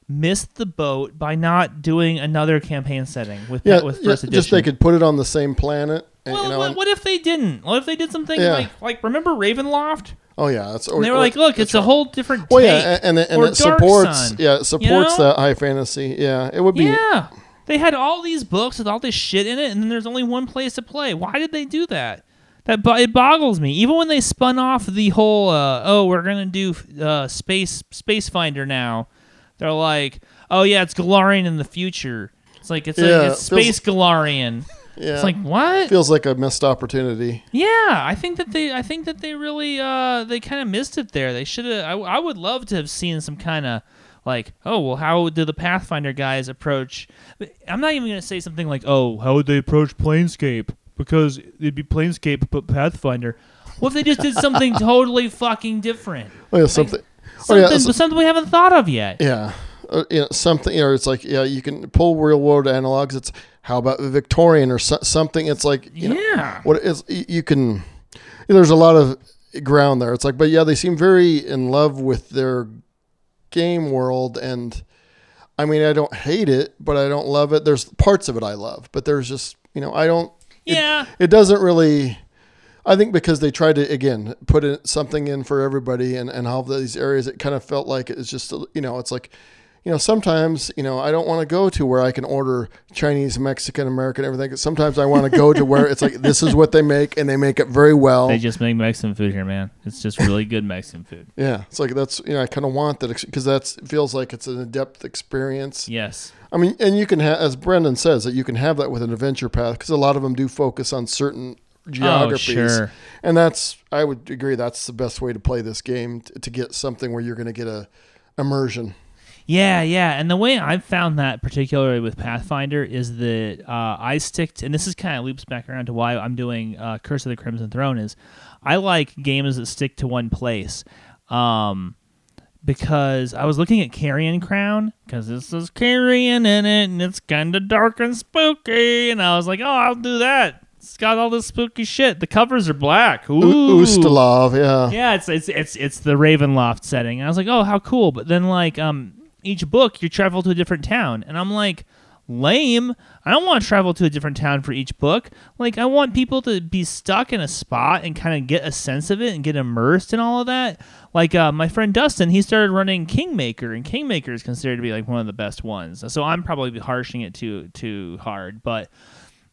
Speaker 1: missed the boat by not doing another campaign setting with
Speaker 2: yeah,
Speaker 1: with
Speaker 2: yeah,
Speaker 1: first edition.
Speaker 2: just they could put it on the same planet. And,
Speaker 1: well,
Speaker 2: you know,
Speaker 1: what, what if they didn't? What if they did something
Speaker 2: Yeah.
Speaker 1: like like remember Ravenloft?
Speaker 2: Oh yeah, that's or,
Speaker 1: And they were
Speaker 2: or-
Speaker 1: like, look, it's a whole different.
Speaker 2: Well, yeah, and, and, and it supports.
Speaker 1: Sun,
Speaker 2: yeah, it supports
Speaker 1: know?
Speaker 2: that high fantasy. Yeah, it would be.
Speaker 1: Yeah. They had all these books with all this shit in it, and then there's only one place to play. Why did they do that? That bo- it boggles me. Even when they spun off the whole, uh, oh, we're gonna do uh, space space finder now, they're like, oh yeah, it's Golarion in the future. It's like it's
Speaker 2: Yeah,
Speaker 1: like it's
Speaker 2: it feels-
Speaker 1: space Golarion.
Speaker 2: Yeah,
Speaker 1: It's like what?
Speaker 2: feels like a missed opportunity.
Speaker 1: Yeah, I think that they, I think that they really, uh, they kind of missed it there. They should have. I, I would love to have seen some kind of like, oh well, how do the Pathfinder guys approach? I'm not even gonna say something like, oh, how would they approach Planescape? Because it'd be Planescape but Pathfinder. What if they just did something totally fucking different?
Speaker 2: Oh yeah, something. oh
Speaker 1: Something,
Speaker 2: yeah, so-
Speaker 1: something we haven't thought of yet.
Speaker 2: yeah. Uh, you know, something. You know, it's like yeah, you can pull real world analogs. It's how about the Victorian or so, something. It's like you know,
Speaker 1: yeah.
Speaker 2: what is you can. There's a lot of ground there. It's like, but yeah, they seem very in love with their game world, and I mean, I don't hate it, but I don't love it. There's parts of it I love, but there's just you know, I don't. it-
Speaker 1: Yeah.
Speaker 2: it doesn't really i think because they tried to again put in something in for everybody and, and all these areas it kind of felt like it's just you know it's like you know sometimes you know i don't want to go to where i can order chinese mexican american everything sometimes i want to go to where it's like this is what they make and they make it very well
Speaker 1: They just make Mexican food here, man. It's just really good Mexican food.
Speaker 2: yeah it's like that's you know i kind of want that because that feels like it's an in-depth experience
Speaker 1: Yes.
Speaker 2: I mean, and you can have, as Brendan says, that you can have that with an adventure path because a lot of them do focus on certain oh, geographies.
Speaker 1: Oh, sure.
Speaker 2: And that's, I would agree, that's the best way to play this game t- to get something where you're going to get a immersion.
Speaker 1: Yeah, yeah. And the way I've found that, particularly with Pathfinder, is that uh, I stick to, and this is kind of loops back around to why I'm doing uh, Curse of the Crimson Throne, is I like games that stick to one place. Um, because I was looking at Carrion Crown, because this is Carrion in it, and it's kind of dark and spooky. And I was like, oh, I'll do that. It's got all this spooky shit. The covers are black. Ooh.
Speaker 2: Ustalav, yeah.
Speaker 1: Yeah, it's it's it's it's the Ravenloft setting. And I was like, oh, how cool! But then like um, each book you travel to a different town, and I'm like, lame. I don't want to travel to a different town for each book. Like I want people to be stuck in a spot and kind of get a sense of it and get immersed in all of that. Like uh, my friend Dustin, he started running Kingmaker, and Kingmaker is considered to be like one of the best ones. So I'm probably harshing it too too hard, but.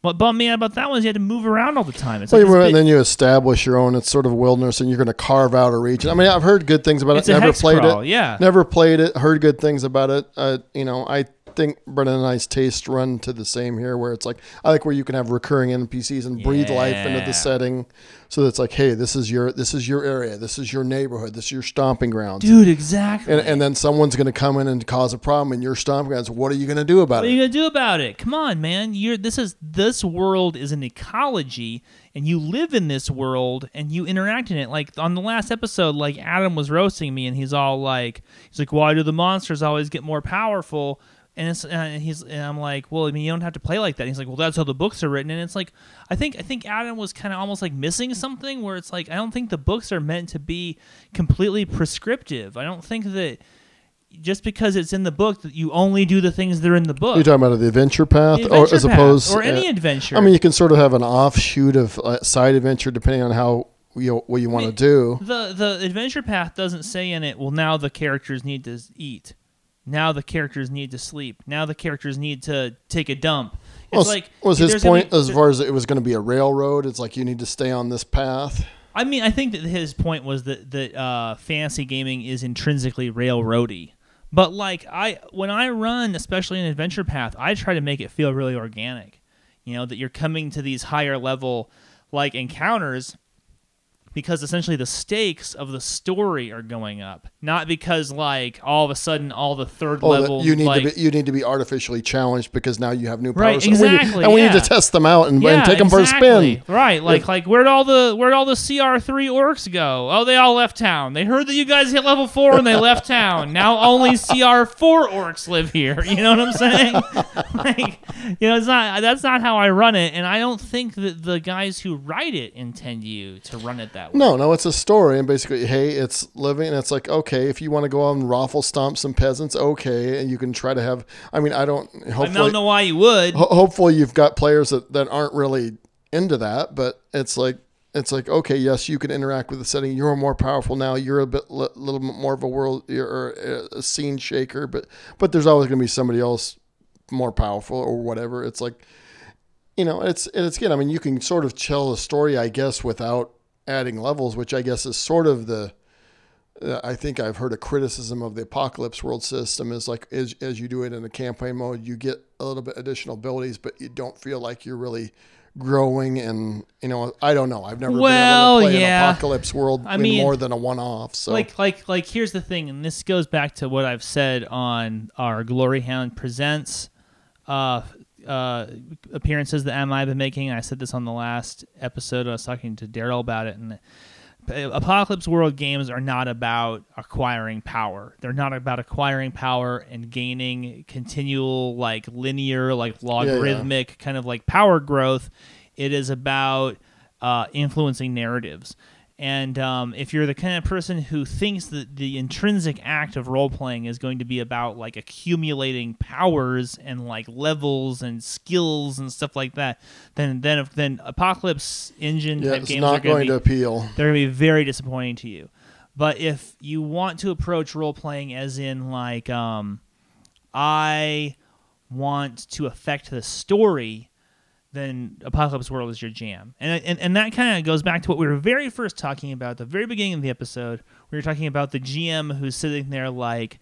Speaker 1: What bummed me out about that one is you had to move around all the time. It's
Speaker 2: Well,
Speaker 1: like
Speaker 2: and then you establish your own. It's sort of wilderness, and you're going to carve out a region. I mean, I've heard good things about
Speaker 1: it's
Speaker 2: it. Never played
Speaker 1: crawl,
Speaker 2: it.
Speaker 1: yeah.
Speaker 2: Never played it. Heard good things about it. Uh, you know, I think Brendan and I's taste run to the same here, where it's like I like where you can have recurring NPCs and breathe life into the setting. So it's like, hey, this is your this is your area. This is your neighborhood. This is your stomping grounds.
Speaker 1: Dude, exactly.
Speaker 2: And, and then someone's going to come in and cause a problem in your stomping grounds. What are you going to do about it?
Speaker 1: What are you gonna do about it? Come on, man. You're this is this world is an ecology, and you live in this world and you interact in it. Like on the last episode, like Adam was roasting me, and he's all like, he's like, why do the monsters always get more powerful? And it's and he's and I'm like, well, I mean, you don't have to play like that. And he's like, well, that's how the books are written. And it's like, I think I think Adam was kind of almost like missing something where it's like, I don't think the books are meant to be completely prescriptive. I don't think that just because it's in the book that you only do the things that are in the book.
Speaker 2: You're talking about the adventure path,
Speaker 1: The
Speaker 2: or as
Speaker 1: path,
Speaker 2: opposed
Speaker 1: or any
Speaker 2: uh,
Speaker 1: adventure.
Speaker 2: I mean, you can sort of have an offshoot of uh, side adventure depending on how you what you want to
Speaker 1: mean,
Speaker 2: do.
Speaker 1: the the adventure path doesn't say in it. Well, now the characters need to eat. Now the characters need to sleep. Now the characters need to take a dump. It's
Speaker 2: Was,
Speaker 1: like
Speaker 2: was his point
Speaker 1: be-
Speaker 2: as far as it was going to be a railroad? It's like you need to stay on this path.
Speaker 1: I mean, I think that his point was that that uh, fantasy gaming is intrinsically railroady. But like I, when I run, especially an adventure path, I try to make it feel really organic. You know that you're coming to these higher level like encounters, because essentially the stakes of the story are going up, not because like all of a sudden all the third
Speaker 2: Oh,
Speaker 1: level
Speaker 2: you need
Speaker 1: like,
Speaker 2: to be you need to be artificially challenged because now you have new
Speaker 1: Right,
Speaker 2: powers, and we need-
Speaker 1: exactly,
Speaker 2: and we need to test them out and, and take them
Speaker 1: exactly.
Speaker 2: for a spin.
Speaker 1: Right, like like where'd all the where'd all the CR three orcs go? Oh, they all left town. They heard that you guys hit level four and they left town. Now only CR four orcs live here. You know what I'm saying? like, you know, it's not that's not how I run it, and I don't think that the guys who write it intend you to run it that way.
Speaker 2: No, no, it's a story, and basically, hey, it's living, and it's like, okay, if you want to go out and raffle stomp some peasants, okay, and you can try to have. I mean, I don't.
Speaker 1: I don't know why you would.
Speaker 2: ho- hopefully, you've got players that, that aren't really into that, but it's like. It's like okay, yes, you can interact with the setting. You're more powerful now. You're a bit, li- little bit more of a world, you're a, uh, a scene shaker. But, but there's always going to be somebody else more powerful or whatever. It's like, you know, it's it's good. I mean, you can sort of tell a story, I guess, without adding levels, which I guess is sort of the. Uh, I think I've heard a criticism of the Apocalypse World system is like as as you do it in the campaign mode, you get a little bit additional abilities, but you don't feel like you're really growing. And you know, I don't know. I've never
Speaker 1: Well,
Speaker 2: been able to play
Speaker 1: yeah.
Speaker 2: an Apocalypse World
Speaker 1: I
Speaker 2: in
Speaker 1: mean,
Speaker 2: more than a one-off. So
Speaker 1: like like like here's the thing and this goes back to what i've said on our glory hound presents uh uh appearances that am i've been making? I said this on the last episode. I was talking to daryl about it and apocalypse world games are not about acquiring power. They're not about acquiring power and gaining continual like linear like logarithmic kind of like power growth. It is about uh, influencing narratives and um, if you're the kind of person who thinks that the intrinsic act of role playing is going to be about like accumulating powers and like levels and skills and stuff like that, then then then apocalypse engine
Speaker 2: yeah,
Speaker 1: type games
Speaker 2: not
Speaker 1: are going
Speaker 2: going to
Speaker 1: to
Speaker 2: appeal.
Speaker 1: they're going to be very disappointing to you. But if you want to approach role playing as in like um, I want to affect the story, then Apocalypse World is your jam. And and, and that kind of goes back to what we were very first talking about, the very beginning of the episode. We were talking about the GM who's sitting there like,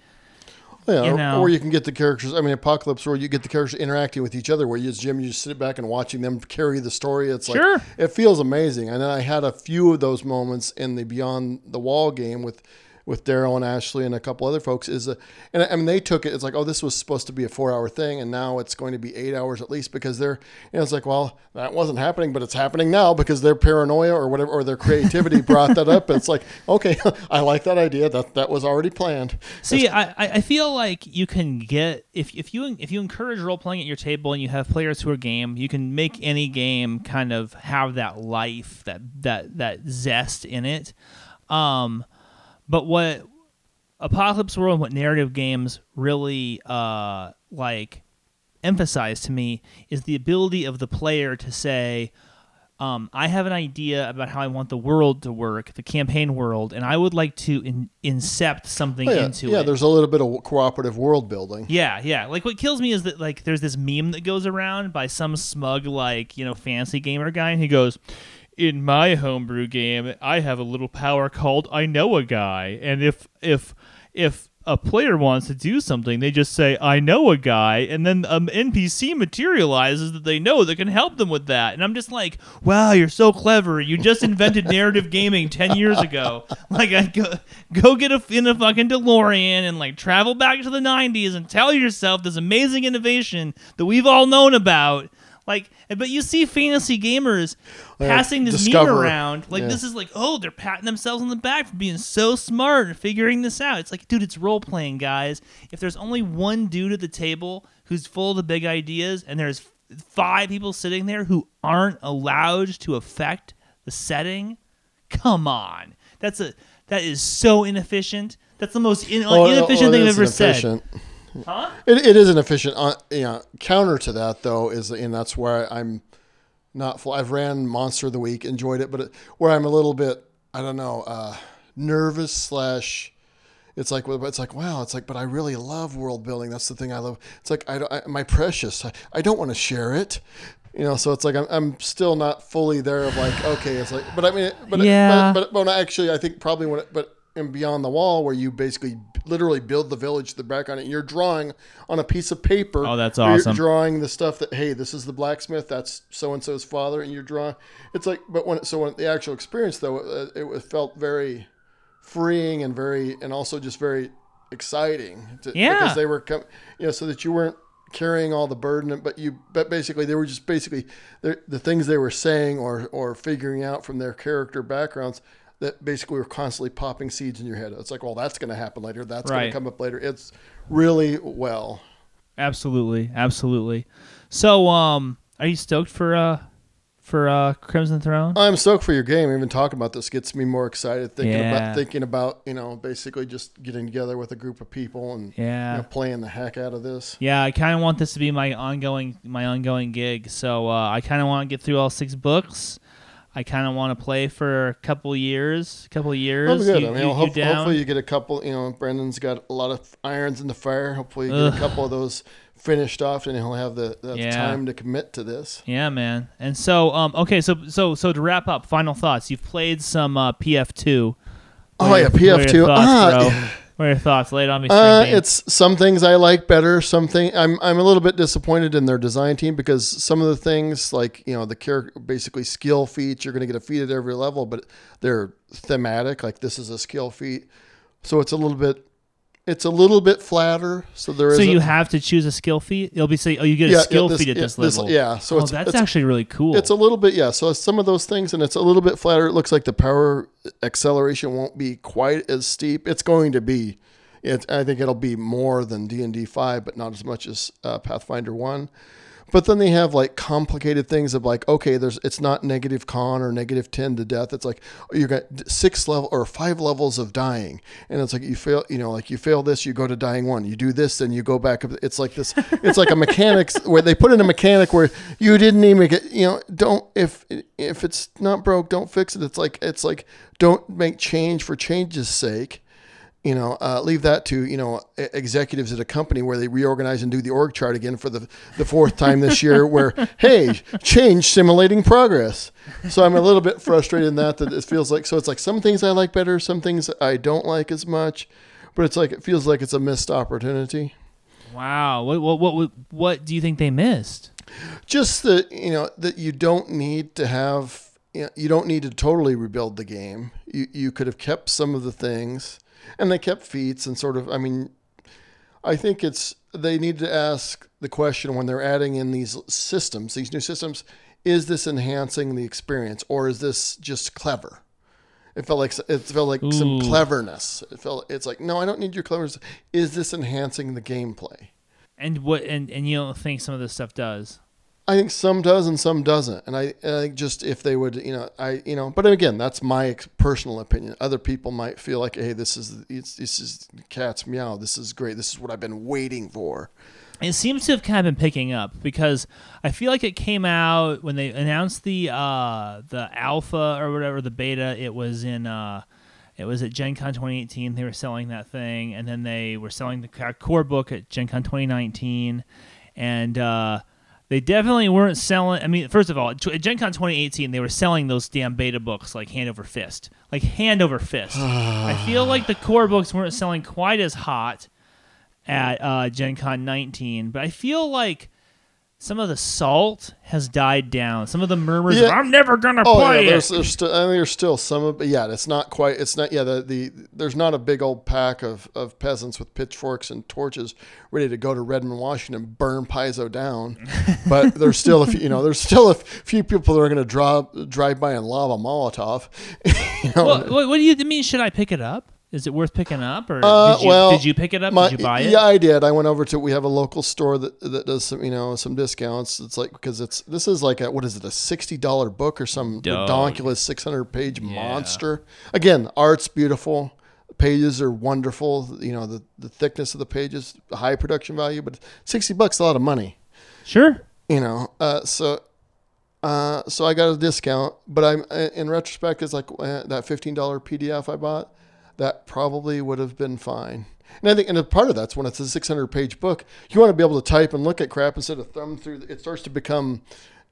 Speaker 2: Yeah,
Speaker 1: you
Speaker 2: or,
Speaker 1: know.
Speaker 2: or you can get the characters. I mean, Apocalypse, where you get the characters interacting with each other. Where you, as GM, you just sit back and watching them carry the story. It's like
Speaker 1: Sure.
Speaker 2: it feels amazing. And then I had a few of those moments in the Beyond the Wall game with with Daryl and Ashley and a couple other folks. Is a, and I, mean they took it. It's like oh, this was supposed to be a four hour thing, and now it's going to be eight hours at least because they're. You know, it's like well, that wasn't happening, but it's happening now because their paranoia or whatever or their creativity brought that up. It's like okay, I like that idea. That that was already planned.
Speaker 1: See, I, I I feel like you can get if if you if you encourage role playing at your table and you have players who are game, you can make any game kind of have that life, that that that zest in it. Um, but what Apocalypse World, and what narrative games really uh like emphasize to me is the ability of the player to say, um, I have an idea about how I want the world to work, the campaign world, and I would like to in- incept something
Speaker 2: Oh, yeah,
Speaker 1: into
Speaker 2: yeah
Speaker 1: it.
Speaker 2: Yeah, there's a little bit of cooperative world building.
Speaker 1: Yeah, yeah. Like what kills me is that like there's this meme that goes around by some smug like, you know, fancy gamer guy and he goes, "In my homebrew game, I have a little power called I know a guy, and if if if a player wants to do something, they just say I know a guy, and then um, an NPC materializes that they know that can help them with that. And I'm just like, wow, you're so clever. You just invented narrative gaming ten years ago. Like, I go go get a in a fucking DeLorean and like travel back to the '90s and tell yourself this amazing innovation that we've all known about. Like, but you see fantasy gamers
Speaker 2: Yeah,
Speaker 1: passing this
Speaker 2: discover.
Speaker 1: meme around. Like,
Speaker 2: Yeah.
Speaker 1: this is like, oh, they're patting themselves on the back for being so smart and figuring this out. It's like, dude, it's role playing, guys. If there's only one dude at the table who's full of the big ideas, and there's five people sitting there who aren't allowed to affect the setting, come on. That's a that is so inefficient. That's the most in,
Speaker 2: Oh,
Speaker 1: inefficient
Speaker 2: oh,
Speaker 1: thing I've ever said.
Speaker 2: Inefficient.
Speaker 1: Huh?
Speaker 2: It, it is an efficient. Uh, you know, counter to that though is, and that's where I'm not full. I've ran Monster of the Week, enjoyed it, but it, where I'm a little bit, I don't know, uh, nervous slash. It's like, it's like, wow, it's like, but I really love world building. That's the thing I love. It's like, I, don't- I my precious, I, I don't want to share it. You know, so it's like I'm, I'm still not fully there. Of like, okay, it's like, but I mean, but
Speaker 1: Yeah.
Speaker 2: but, but, but actually, I think probably when, it, but and Beyond the Wall, where you basically literally build the village, the background, and you're drawing on a piece of paper.
Speaker 1: Oh, that's
Speaker 2: You're
Speaker 1: awesome.
Speaker 2: drawing the stuff that hey, this is the blacksmith, that's so and so's father, and you're drawing. It's like, but when so when the actual experience though, uh, it, it felt very freeing and very and also just very exciting. To,
Speaker 1: Yeah.
Speaker 2: because they were com- you know so that you weren't carrying all the burden, but you but basically they were just basically the things they were saying or or figuring out from their character backgrounds that basically were constantly popping seeds in your head. It's like, well, that's going to happen later. That's going to come up later. It's really well.
Speaker 1: Absolutely, absolutely. So, um, are you stoked for uh for uh Crimson Throne?
Speaker 2: I'm stoked for your game. Even talking about this gets me more excited. Thinking
Speaker 1: Yeah.
Speaker 2: about thinking about you know basically just getting together with a group of people and
Speaker 1: Yeah.
Speaker 2: you know, playing the heck out of this.
Speaker 1: Yeah, I kind of want this to be my ongoing my ongoing gig. So uh, I kind of want to get through all six books. I kind of want to play for a couple years. couple years.
Speaker 2: That'll be good.
Speaker 1: You-
Speaker 2: I mean,
Speaker 1: you- you
Speaker 2: hope-
Speaker 1: down?
Speaker 2: hopefully you get a couple. You know, Brendan's got a lot of irons in the fire. Hopefully you get
Speaker 1: Ugh.
Speaker 2: a couple of those finished off, and he'll have the, the
Speaker 1: Yeah.
Speaker 2: time to commit to this.
Speaker 1: Yeah, man. And so, um, okay, so so so to wrap up, final thoughts. You've played some uh, PF2.
Speaker 2: Oh yeah,
Speaker 1: your- what are
Speaker 2: PF2.
Speaker 1: your
Speaker 2: Ah?
Speaker 1: What are your thoughts? Lay it on me.
Speaker 2: Uh, it's some things I like better. Some thing I'm I'm a little bit disappointed in their design team because some of the things like you know the character basically skill feats you're going to get a feat at every level, but they're thematic. Like this is a skill feat, so it's a little bit it's a little bit flatter. So there is
Speaker 1: so you have to choose a skill feat. You'll be saying, oh, you get a
Speaker 2: Yeah, yeah,
Speaker 1: skill
Speaker 2: this-
Speaker 1: feat at
Speaker 2: yeah,
Speaker 1: this
Speaker 2: this-
Speaker 1: level.
Speaker 2: yeah, so
Speaker 1: oh,
Speaker 2: it's-
Speaker 1: that's
Speaker 2: it's-
Speaker 1: actually really cool.
Speaker 2: It's a little bit, yeah. So some of those things, and it's a little bit flatter. It looks like the power acceleration won't be quite as steep. It's going to be. It, I think it'll be more than D and D five, but not as much as uh, Pathfinder one. But then they have like complicated things of like, okay, there's it's not negative con or negative ten to death. It's like oh, you got six level or five levels of dying, and it's like you fail, you know, like you fail this, you go to dying one. You do this, then you go back up. It's like this. It's like a mechanics where they put in a mechanic where you didn't even get, you know, don't if if it's not broke, don't fix it. It's like it's like don't make change for change's sake you know, uh, leave that to you know executives at a company where they reorganize and do the org chart again for the the fourth time this year. Where hey, change simulating progress. So I'm a little bit frustrated in that that it feels like so it's like some things I like better, some things I don't like as much, but it's like it feels like it's a missed opportunity.
Speaker 1: wow. What, what what what what do you think they missed?
Speaker 2: Just that you know that you don't need to have you, know, you don't need to totally rebuild the game. You you could have kept some of the things, and they kept feats and sort of. I mean, I think it's they need to ask the question when they're adding in these systems, these new systems, is this enhancing the experience or is this just clever? It felt like it felt like some cleverness. It felt it's like no, I don't need your cleverness. Is this enhancing the gameplay?
Speaker 1: And what and and you don't think some of this stuff does?
Speaker 2: I think some does and some doesn't, and I, I just if they would, you know, I, you know, but again, that's my personal opinion. Other people might feel like, hey, this is this is cat's meow. This is great. This is what I've been waiting for.
Speaker 1: It seems to have kind of been picking up because I feel like it came out when they announced the uh, the alpha or whatever the beta. It was in uh, it was at Gen Con 2018. They were selling that thing, and then they were selling the core book at Gen Con 2019, and uh, they definitely weren't selling. I mean, first of all, at Gen Con 2018, they were selling those damn beta books like hand over fist, like hand over fist. I feel like the core books weren't selling quite as hot at uh, Gen Con 19, but I feel like some of the salt has died down. Some of the murmurs of "I'm never gonna
Speaker 2: Oh
Speaker 1: play
Speaker 2: yeah, there's,
Speaker 1: it."
Speaker 2: there's still, I think there's still some of, but yeah, it's not quite. It's not. Yeah, the, the there's not a big old pack of, of peasants with pitchforks and torches ready to go to Redmond, Washington, burn Paizo down. but there's still a few, you know, there's still a few people that are going to drive drive by and lob a Molotov. you know,
Speaker 1: what, what do you mean? Should I pick it up? Is it worth picking up, or
Speaker 2: Uh,
Speaker 1: did, you,
Speaker 2: well,
Speaker 1: did you pick it up?
Speaker 2: My-
Speaker 1: did you buy it?
Speaker 2: Yeah, I did. I went over to. We have a local store that that does some, you know, some discounts. It's like because it's this is like a what is it a sixty dollar book or some
Speaker 1: Dog.
Speaker 2: ridiculous six hundred page
Speaker 1: Yeah.
Speaker 2: monster. Again, art's beautiful. Pages are wonderful. You know the the thickness of the pages, high production value, but sixty bucks a lot of money.
Speaker 1: Sure.
Speaker 2: You know, uh, so. Uh, so I got a discount, but I'm in retrospect, it's like uh, that fifteen dollar PDF I bought that probably would have been fine. And I think, and a part of that's when it's a 600 page book, you want to be able to type and look at crap instead of thumb through. It starts to become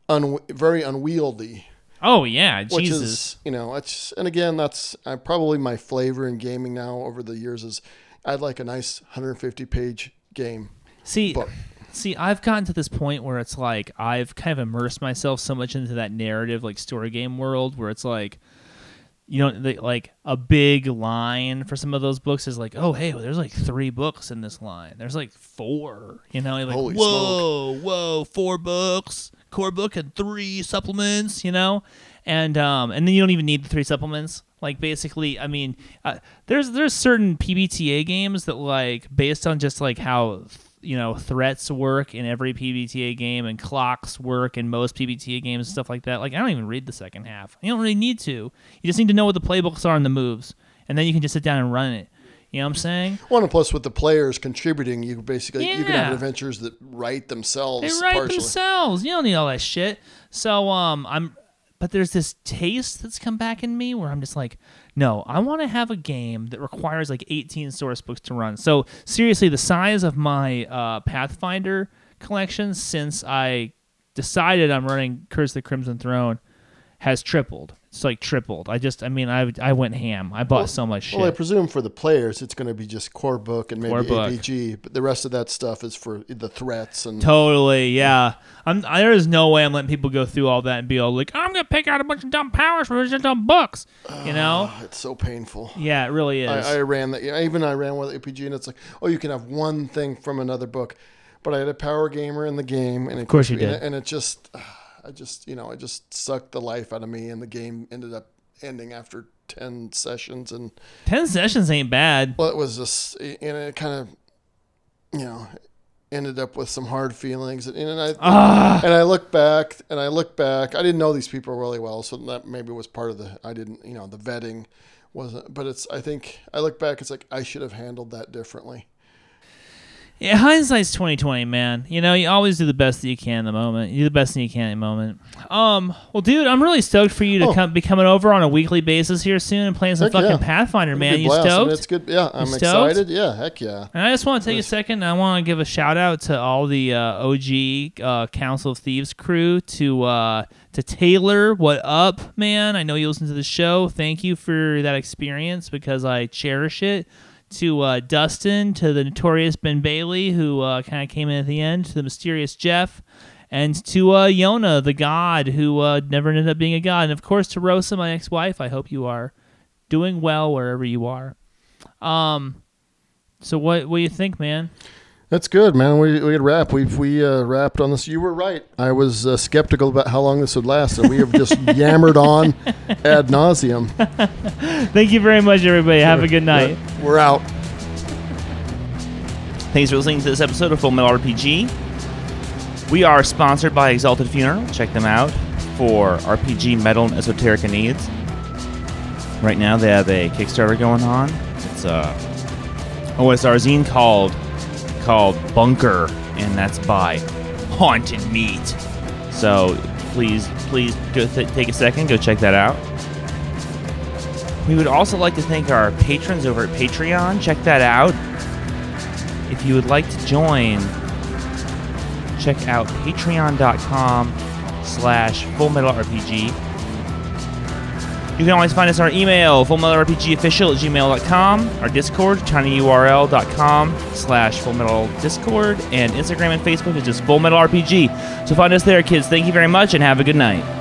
Speaker 2: un, very unwieldy.
Speaker 1: Oh yeah,
Speaker 2: which
Speaker 1: Jesus.
Speaker 2: is you know it's and again that's uh, probably my flavor in gaming now over the years is I'd like a nice 150 page game.
Speaker 1: See,
Speaker 2: book.
Speaker 1: see, I've gotten to this point where it's like I've kind of immersed myself so much into that narrative, like story game world, where it's like, you know, the, like a big line for some of those books is like, oh, hey, well, there's like three books in this line. There's like four. You know, like,
Speaker 2: Holy
Speaker 1: whoa, whoa, four books, core book, and three supplements. You know, and um, and then you don't even need the three supplements. Like basically, I mean, uh, there's there's certain PBTA games that like based on just like how you know threats work in every PBTA game and clocks work in most PBTA games and stuff like that. Like I don't even read the second half. You don't really need to. You just need to know what the playbooks are and the moves, and then you can just sit down and run it. You know what I'm saying?
Speaker 2: One and plus with the players contributing, you basically you can have adventures that write themselves.
Speaker 1: They write
Speaker 2: partially.
Speaker 1: themselves. You don't need all that shit. So um, I'm, but there's this taste that's come back in me where I'm just like, no, I want to have a game that requires like 18 source books to run. So seriously, the size of my uh, Pathfinder collection since I decided I'm running Curse of the Crimson Throne has tripled. It's like tripled. I just, I mean, I I went ham. I bought so much shit.
Speaker 2: Well, I presume for the players, it's going to be just core book and maybe
Speaker 1: Core book.
Speaker 2: APG, but the rest of that stuff is for the threats and
Speaker 1: Totally, yeah. I'm. I, there is no way I'm letting people go through all that and be all like, I'm gonna pick out a bunch of dumb powers from just dumb books. You know?
Speaker 2: Oh, it's so painful.
Speaker 1: Yeah, it really is.
Speaker 2: I, I ran that. Even I ran with APG, and it's like, oh, you can have one thing from another book, but I had a power gamer in the game, and of
Speaker 1: course you
Speaker 2: and
Speaker 1: did.
Speaker 2: it- and it just, ah. I just, you know, it just sucked the life out of me, and the game ended up ending after ten sessions, and
Speaker 1: Ten sessions ain't bad.
Speaker 2: well, it was just, and it kind of, you know, ended up with some hard feelings, and, and I.
Speaker 1: Ah,
Speaker 2: And I look back, and I look back. I didn't know these people really well, so that maybe was part of the. I didn't, you know, the vetting wasn't. But it's. I think I look back. It's like I should have handled that differently.
Speaker 1: Yeah. Hindsight's twenty twenty, man. You know, you always do the best that you can in the moment. You do the best that you can in the moment. Um. Well, dude, I'm really stoked for you to
Speaker 2: Oh.
Speaker 1: come be coming over on a weekly basis here soon and playing some
Speaker 2: Heck
Speaker 1: fucking
Speaker 2: yeah.
Speaker 1: Pathfinder, man. You
Speaker 2: blast. I mean,
Speaker 1: stoked?
Speaker 2: it's good. Yeah, I'm
Speaker 1: stoked?
Speaker 2: excited. Yeah, heck yeah.
Speaker 1: And I just want to take a second. I want to give a shout out to all the uh, OG uh, Council of Thieves crew. To uh, to Taylor, what up, man? I know you listen to the show. Thank you for that experience because I cherish it. To uh, Dustin, to the notorious Ben Bailey, who uh, kind of came in at the end. To the mysterious Jeff, and to uh, Yona, the god, who uh, never ended up being a god. And of course to Rosa, my ex-wife. I hope you are doing well wherever you are. Um. So what what do you think, man?
Speaker 2: That's good, man. We we had wrap. We've we uh, wrapped on this. You were right. I was uh, skeptical about how long this would last, and we have just yammered on ad nauseum.
Speaker 1: Thank you very much, everybody. Have a good night.
Speaker 2: We're out.
Speaker 3: Thanks for listening to this episode of Full Metal RPG. We are sponsored by Exalted Funeral. Check them out for RPG, metal, and esoterica needs. Right now, they have a Kickstarter going on. It's a OSR zine called called Bunker, and that's by Haunted Meat. So please, please go th- take a second, go check that out. We would also like to thank our patrons over at Patreon. Check that out. If you would like to join, check out patreon.com slash fullmetalrpg. You can always find us on our email, fullmetalrpgofficial at gmail.com, our Discord, tinyurl.com slash fullmetaldiscord, and Instagram and Facebook is just fullmetalrpg. So find us there, kids. Thank you very much, and have a good night.